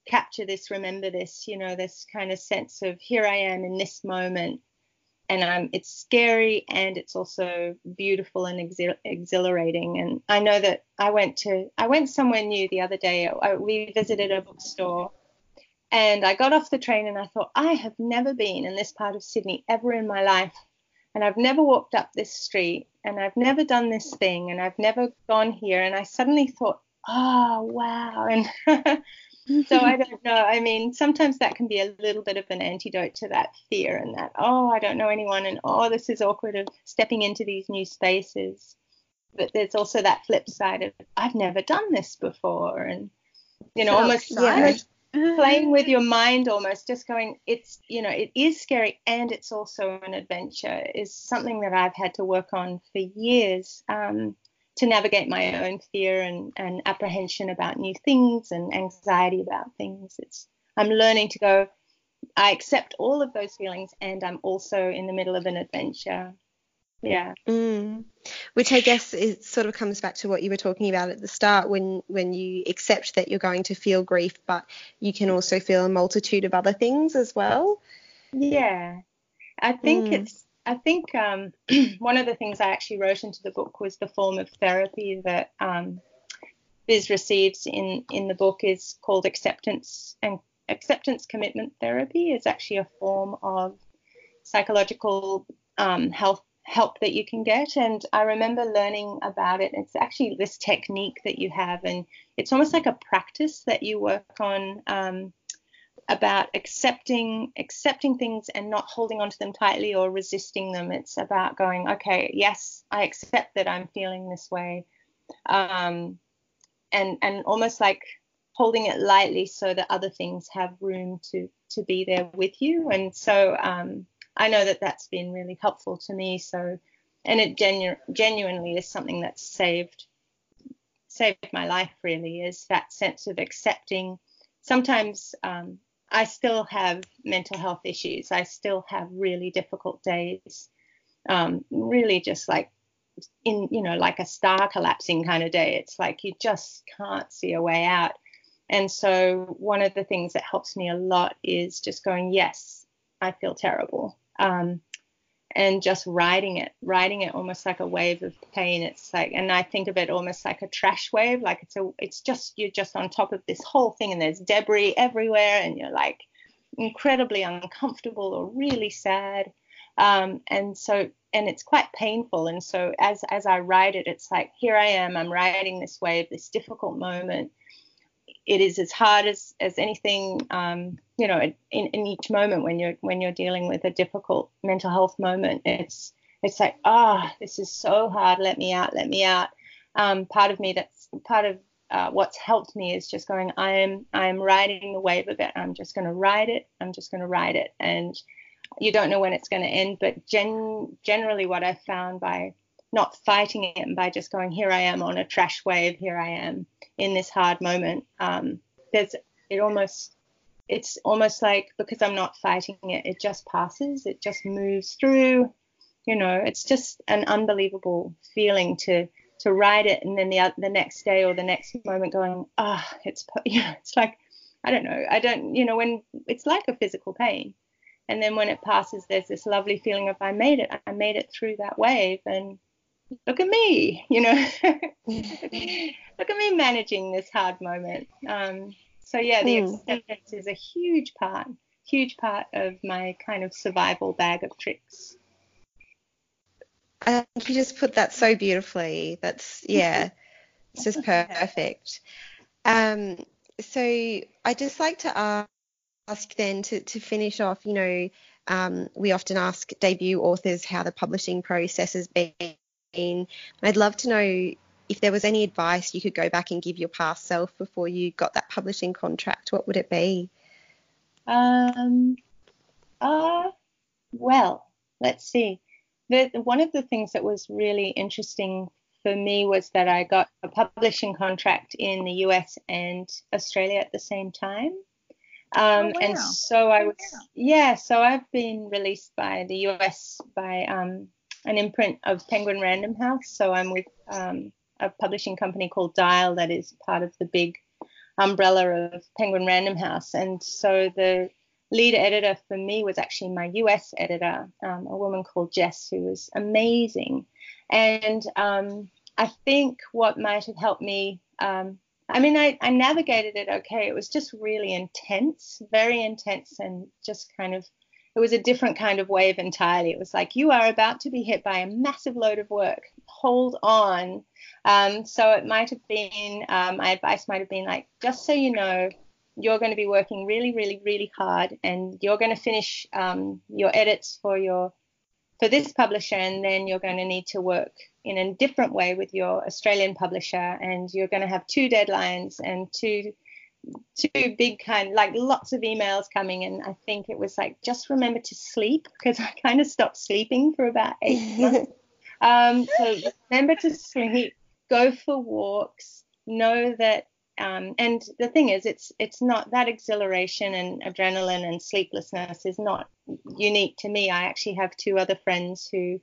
capture this, remember this, you know, this kind of sense of here I am in this moment. and I'm it's scary and it's also beautiful and exhilarating. And I know that I went to I went somewhere new the other day. I, we visited a bookstore, and I got off the train and I thought I have never been in this part of Sydney ever in my life, and I've never walked up this street, and I've never done this thing, and I've never gone here. And I suddenly thought, oh wow, and so I don't know. I mean, sometimes that can be a little bit of an antidote to that fear and that, oh, I don't know anyone and oh, this is awkward of stepping into these new spaces. But there's also that flip side of I've never done this before and you know, so almost yeah, playing with your mind almost just going it's you know, it is scary and it's also an adventure is something that I've had to work on for years. Um, to navigate my own fear and, and apprehension about new things and anxiety about things. It's I'm learning to go, I accept all of those feelings and I'm also in the middle of an adventure. Yeah. Mm. Which I guess it sort of comes back to what you were talking about at the start when when you accept that you're going to feel grief, but you can also feel a multitude of other things as well. Yeah. I think mm. it's I think um, one of the things I actually wrote into the book was the form of therapy that um, Biz receives in in the book is called acceptance and acceptance commitment therapy is actually a form of psychological um, health help that you can get and i remember learning about it it's actually this technique that you have and it's almost like a practice that you work on um, about accepting accepting things and not holding onto them tightly or resisting them. It's about going, okay, yes, I accept that I'm feeling this way, um, and and almost like holding it lightly so that other things have room to to be there with you. And so um, I know that that's been really helpful to me. So and it genu- genuinely is something that's saved saved my life. Really, is that sense of accepting. Sometimes um, I still have mental health issues. I still have really difficult days. Um, really just like in, you know, like a star collapsing kind of day. It's like you just can't see a way out. And so one of the things that helps me a lot is just going, yes, I feel terrible. Um, and just riding it, riding it almost like a wave of pain. It's like, and I think of it almost like a trash wave, like it's a, it's just you're just on top of this whole thing, and there's debris everywhere, and you're like incredibly uncomfortable or really sad, um, and so and it's quite painful. And so as as I ride it, it's like here I am, I'm riding this wave, this difficult moment, it is as hard as as anything um, you know in, in each moment when you're when you're dealing with a difficult mental health moment it's it's like ah oh, this is so hard. Let me out let me out. Um, part of me that's part of uh, what's helped me is just going i am i am riding the wave of it. I'm just going to ride it. I'm just going to ride it. And you don't know when it's going to end but gen- generally what i found by not fighting it and by just going here i am on a trash wave. Here i am in this hard moment um, there's it almost it's almost like because i'm not fighting it it just passes it just moves through you know it's just an unbelievable feeling to to ride it and then the the next day or the next moment going ah oh, it's you know it's like i don't know i don't you know when it's like a physical pain and then when it passes there's this lovely feeling of i made it i made it through that wave and look at me, you know, look at me managing this hard moment. Um, so yeah, the mm. acceptance is a huge part, huge part of my kind of survival bag of tricks. I think you just put that so beautifully. That's yeah, it's just perfect. Um, so I just like to ask then to to finish off. You know, um, we often ask debut authors how the publishing process has been been. I'd love to know if there was any advice you could go back and give your past self before you got that publishing contract. What would it be? Um, uh, well, let's see. The, one of the things that was really interesting for me was that I got a publishing contract in the US and Australia at the same time. Um, oh, wow. And so I was, oh, yeah, so I've been released by the US by um, an imprint of Penguin Random House. So I'm with um, a publishing company called Dial that is part of the big umbrella of Penguin Random House. And so the lead editor for me was actually my US editor, um, a woman called Jess, who was amazing. And um, I think what might have helped me, um, I mean, I, I navigated it okay. It was just really intense, very intense, and just kind of, it was a different kind of wave entirely. It was like, you are about to be hit by a massive load of work. Hold on. Um, so it might have been, um, my advice might have been like, just so you know, you're going to be working really, really, really hard, and you're going to finish um, your edits for your for this publisher, and then you're going to need to work in a different way with your Australian publisher, and you're going to have two deadlines and two two big kind like lots of emails coming and I think it was like just remember to sleep because I kind of stopped sleeping for about eight months. Um, so remember to sleep, go for walks, know that um, and the thing is, it's it's not that exhilaration and adrenaline and sleeplessness is not unique to me. I actually have two other friends who,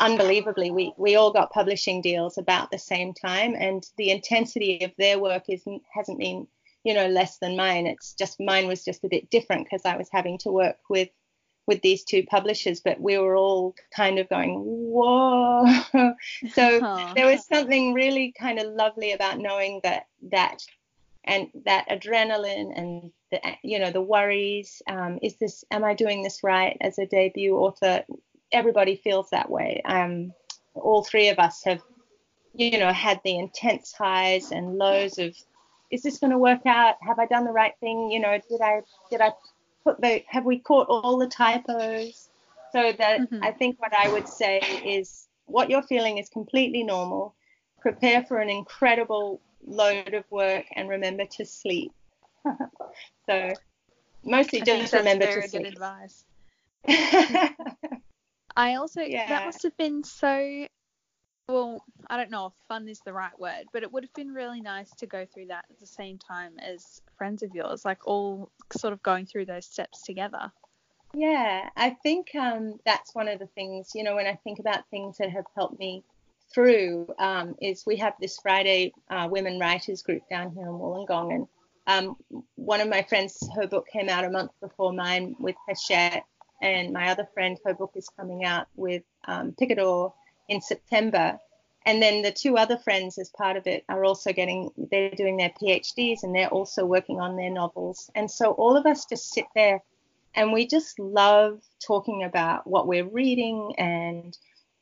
unbelievably, we we all got publishing deals about the same time, and the intensity of their work is hasn't been you know less than mine. It's just mine was just a bit different because I was having to work with with these two publishers, but we were all kind of going, whoa. so Aww. there was something really kind of lovely about knowing that that and that adrenaline and the you know the worries. Um, is this? Am I doing this right as a debut author? Everybody feels that way. Um, all three of us have, you know, had the intense highs and lows of is this going to work out? Have I done the right thing? You know, did I did I put the have we caught all the typos? So that mm-hmm. I think what I would say is what you're feeling is completely normal. Prepare for an incredible load of work and remember to sleep. so mostly I just remember to sleep. Good advice. I also yeah. that must have been so well, I don't know if fun is the right word, but it would have been really nice to go through that at the same time as friends of yours, like all sort of going through those steps together. Yeah, I think um, that's one of the things, you know, when I think about things that have helped me through, um, is we have this Friday uh, women writers group down here in Wollongong. And um, one of my friends, her book came out a month before mine with Hachette. And my other friend, her book is coming out with um, Picador in September. And then the two other friends, as part of it, are also getting, they're doing their PhDs and they're also working on their novels. And so all of us just sit there and we just love talking about what we're reading and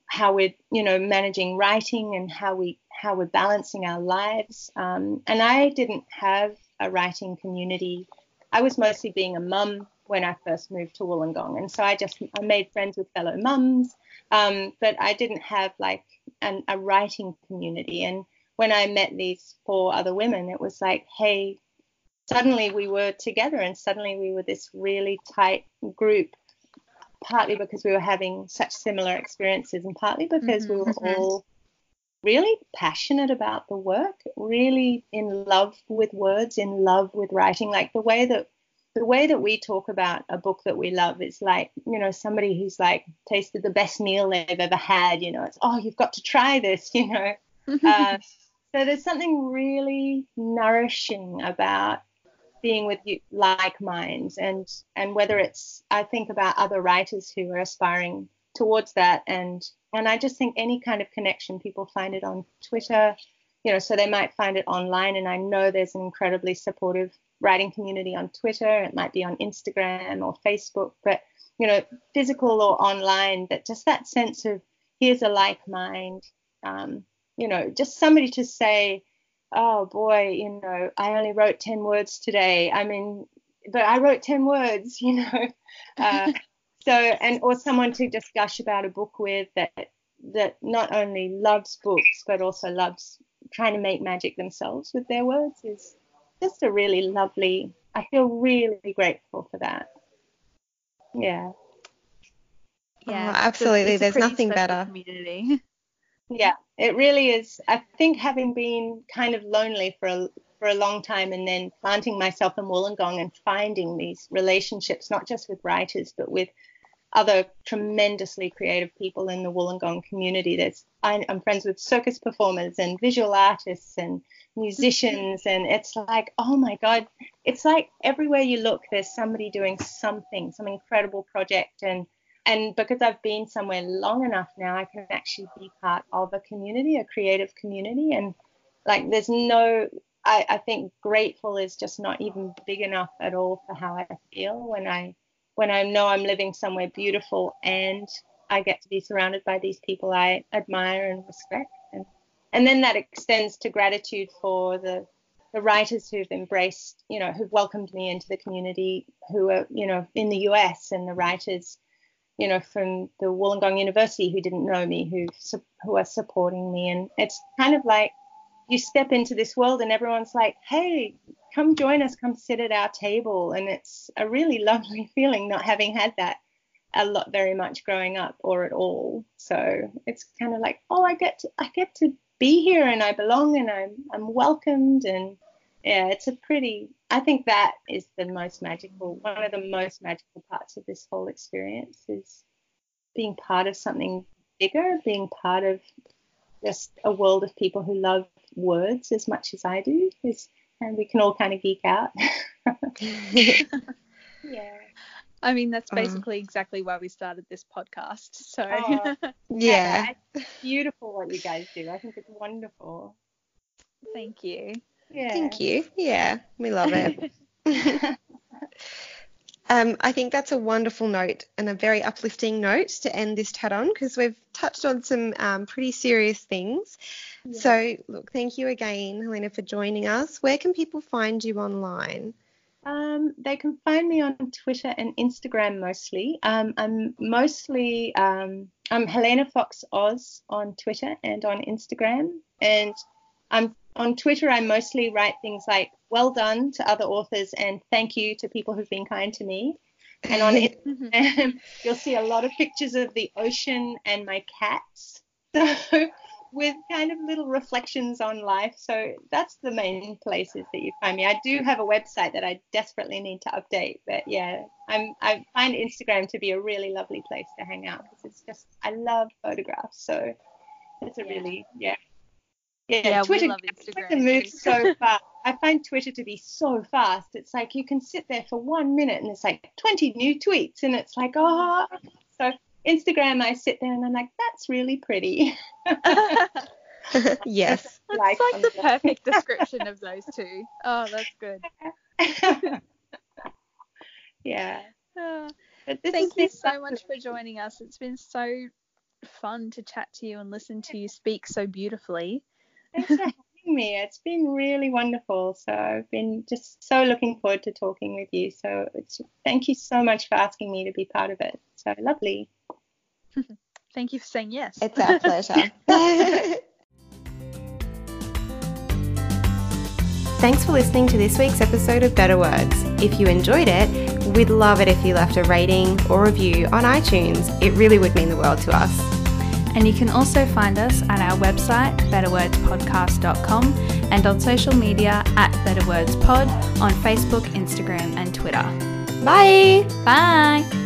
how we're, you know, managing writing and how we how we're balancing our lives. Um, and I didn't have a writing community. I was mostly being a mum when I first moved to Wollongong, and so I just I made friends with fellow mums um, but I didn't have like an, a writing community. And when I met these four other women, it was like, hey, suddenly we were together and suddenly we were this really tight group, partly because we were having such similar experiences and partly because mm-hmm. we were mm-hmm. all really passionate about the work, really in love with words, in love with writing, like the way that the way that we talk about a book that we love is like, you know, somebody who's like tasted the best meal they've ever had, you know, it's, oh, you've got to try this, you know. uh, so there's something really nourishing about being with you, like minds and and whether it's I think about other writers who are aspiring towards that and and I just think any kind of connection people find it on Twitter you know so they might find it online and I know there's an incredibly supportive writing community on Twitter, it might be on Instagram or Facebook, but you know, physical or online, that just that sense of here's a like mind, um, you know, just somebody to say, oh boy, you know, I only wrote 10 words today. I mean, but I wrote 10 words, you know. Uh, so, and or someone to just gush about a book with that that not only loves books but also loves trying to make magic themselves with their words is just a really lovely, I feel really grateful for that. Yeah. Yeah, oh, absolutely. There's nothing better. Community. Yeah, it really is. I think having been kind of lonely for a for a long time and then planting myself in Wollongong and finding these relationships, not just with writers, but with other tremendously creative people in the Wollongong community. There's I, I'm friends with circus performers and visual artists and musicians, and it's like, oh my god, it's like everywhere you look, there's somebody doing something, some incredible project, and and because I've been somewhere long enough now, I can actually be part of a community, a creative community, and like there's no I, I think grateful is just not even big enough at all for how I feel when I when I know I'm living somewhere beautiful and I get to be surrounded by these people I admire and respect. And, and then that extends to gratitude for the, the writers who've embraced, you know, who've welcomed me into the community, who are, you know, in the US, and the writers, you know, from the Wollongong University who didn't know me, who who are supporting me. And it's kind of like you step into this world and everyone's like, hey, come join us, come sit at our table. And it's a really lovely feeling not having had that a lot very much growing up or at all. So it's kind of like, oh, I get to, I get to be here and I belong and I'm I'm welcomed and yeah, it's a pretty I think that is the most magical one of the most magical parts of this whole experience is being part of something bigger, being part of just a world of people who love words as much as I do. Is and we can all kind of geek out. yeah. I mean, that's uh-huh. basically exactly why we started this podcast. So, oh, yeah. It's beautiful what you guys do. I think it's wonderful. Thank you. Yeah. Thank you. Yeah, we love it. um, I think that's a wonderful note and a very uplifting note to end this chat on because we've touched on some um, pretty serious things. So, look, thank you again, Helena, for joining us. Where can people find you online? Um, they can find me on Twitter and Instagram mostly. Um, I'm mostly um, I'm Helena Fox Oz on Twitter and on Instagram, and I'm on Twitter. I mostly write things like "well done" to other authors and "thank you" to people who've been kind to me. And on Instagram, you'll see a lot of pictures of the ocean and my cats. So with kind of little reflections on life. So that's the main places that you find me. I do have a website that I desperately need to update, but yeah, I'm I find Instagram to be a really lovely place to hang out because it's just I love photographs. So it's a really yeah. Yeah, yeah Twitter, we love Instagram. Twitter moves so fast. I find Twitter to be so fast. It's like you can sit there for one minute and it's like 20 new tweets, and it's like, oh. So Instagram, I sit there and I'm like, that's really pretty. yes. That's like, like the perfect description of those two. Oh, that's good. yeah. Uh, thank you so much for joining us. It's been so fun to chat to you and listen to you speak so beautifully. Thanks for having me. It's been really wonderful. So I've been just so looking forward to talking with you. So thank you so much for asking me to be part of it. So lovely. Thank you for saying yes. It's our pleasure. Thanks for listening to this week's episode of Better Words. If you enjoyed it, we'd love it if you left a rating or review on iTunes. It really would mean the world to us. And you can also find us at our website, betterwordspodcast.com, and on social media at betterwordspod on Facebook, Instagram, and Twitter. Bye. Bye.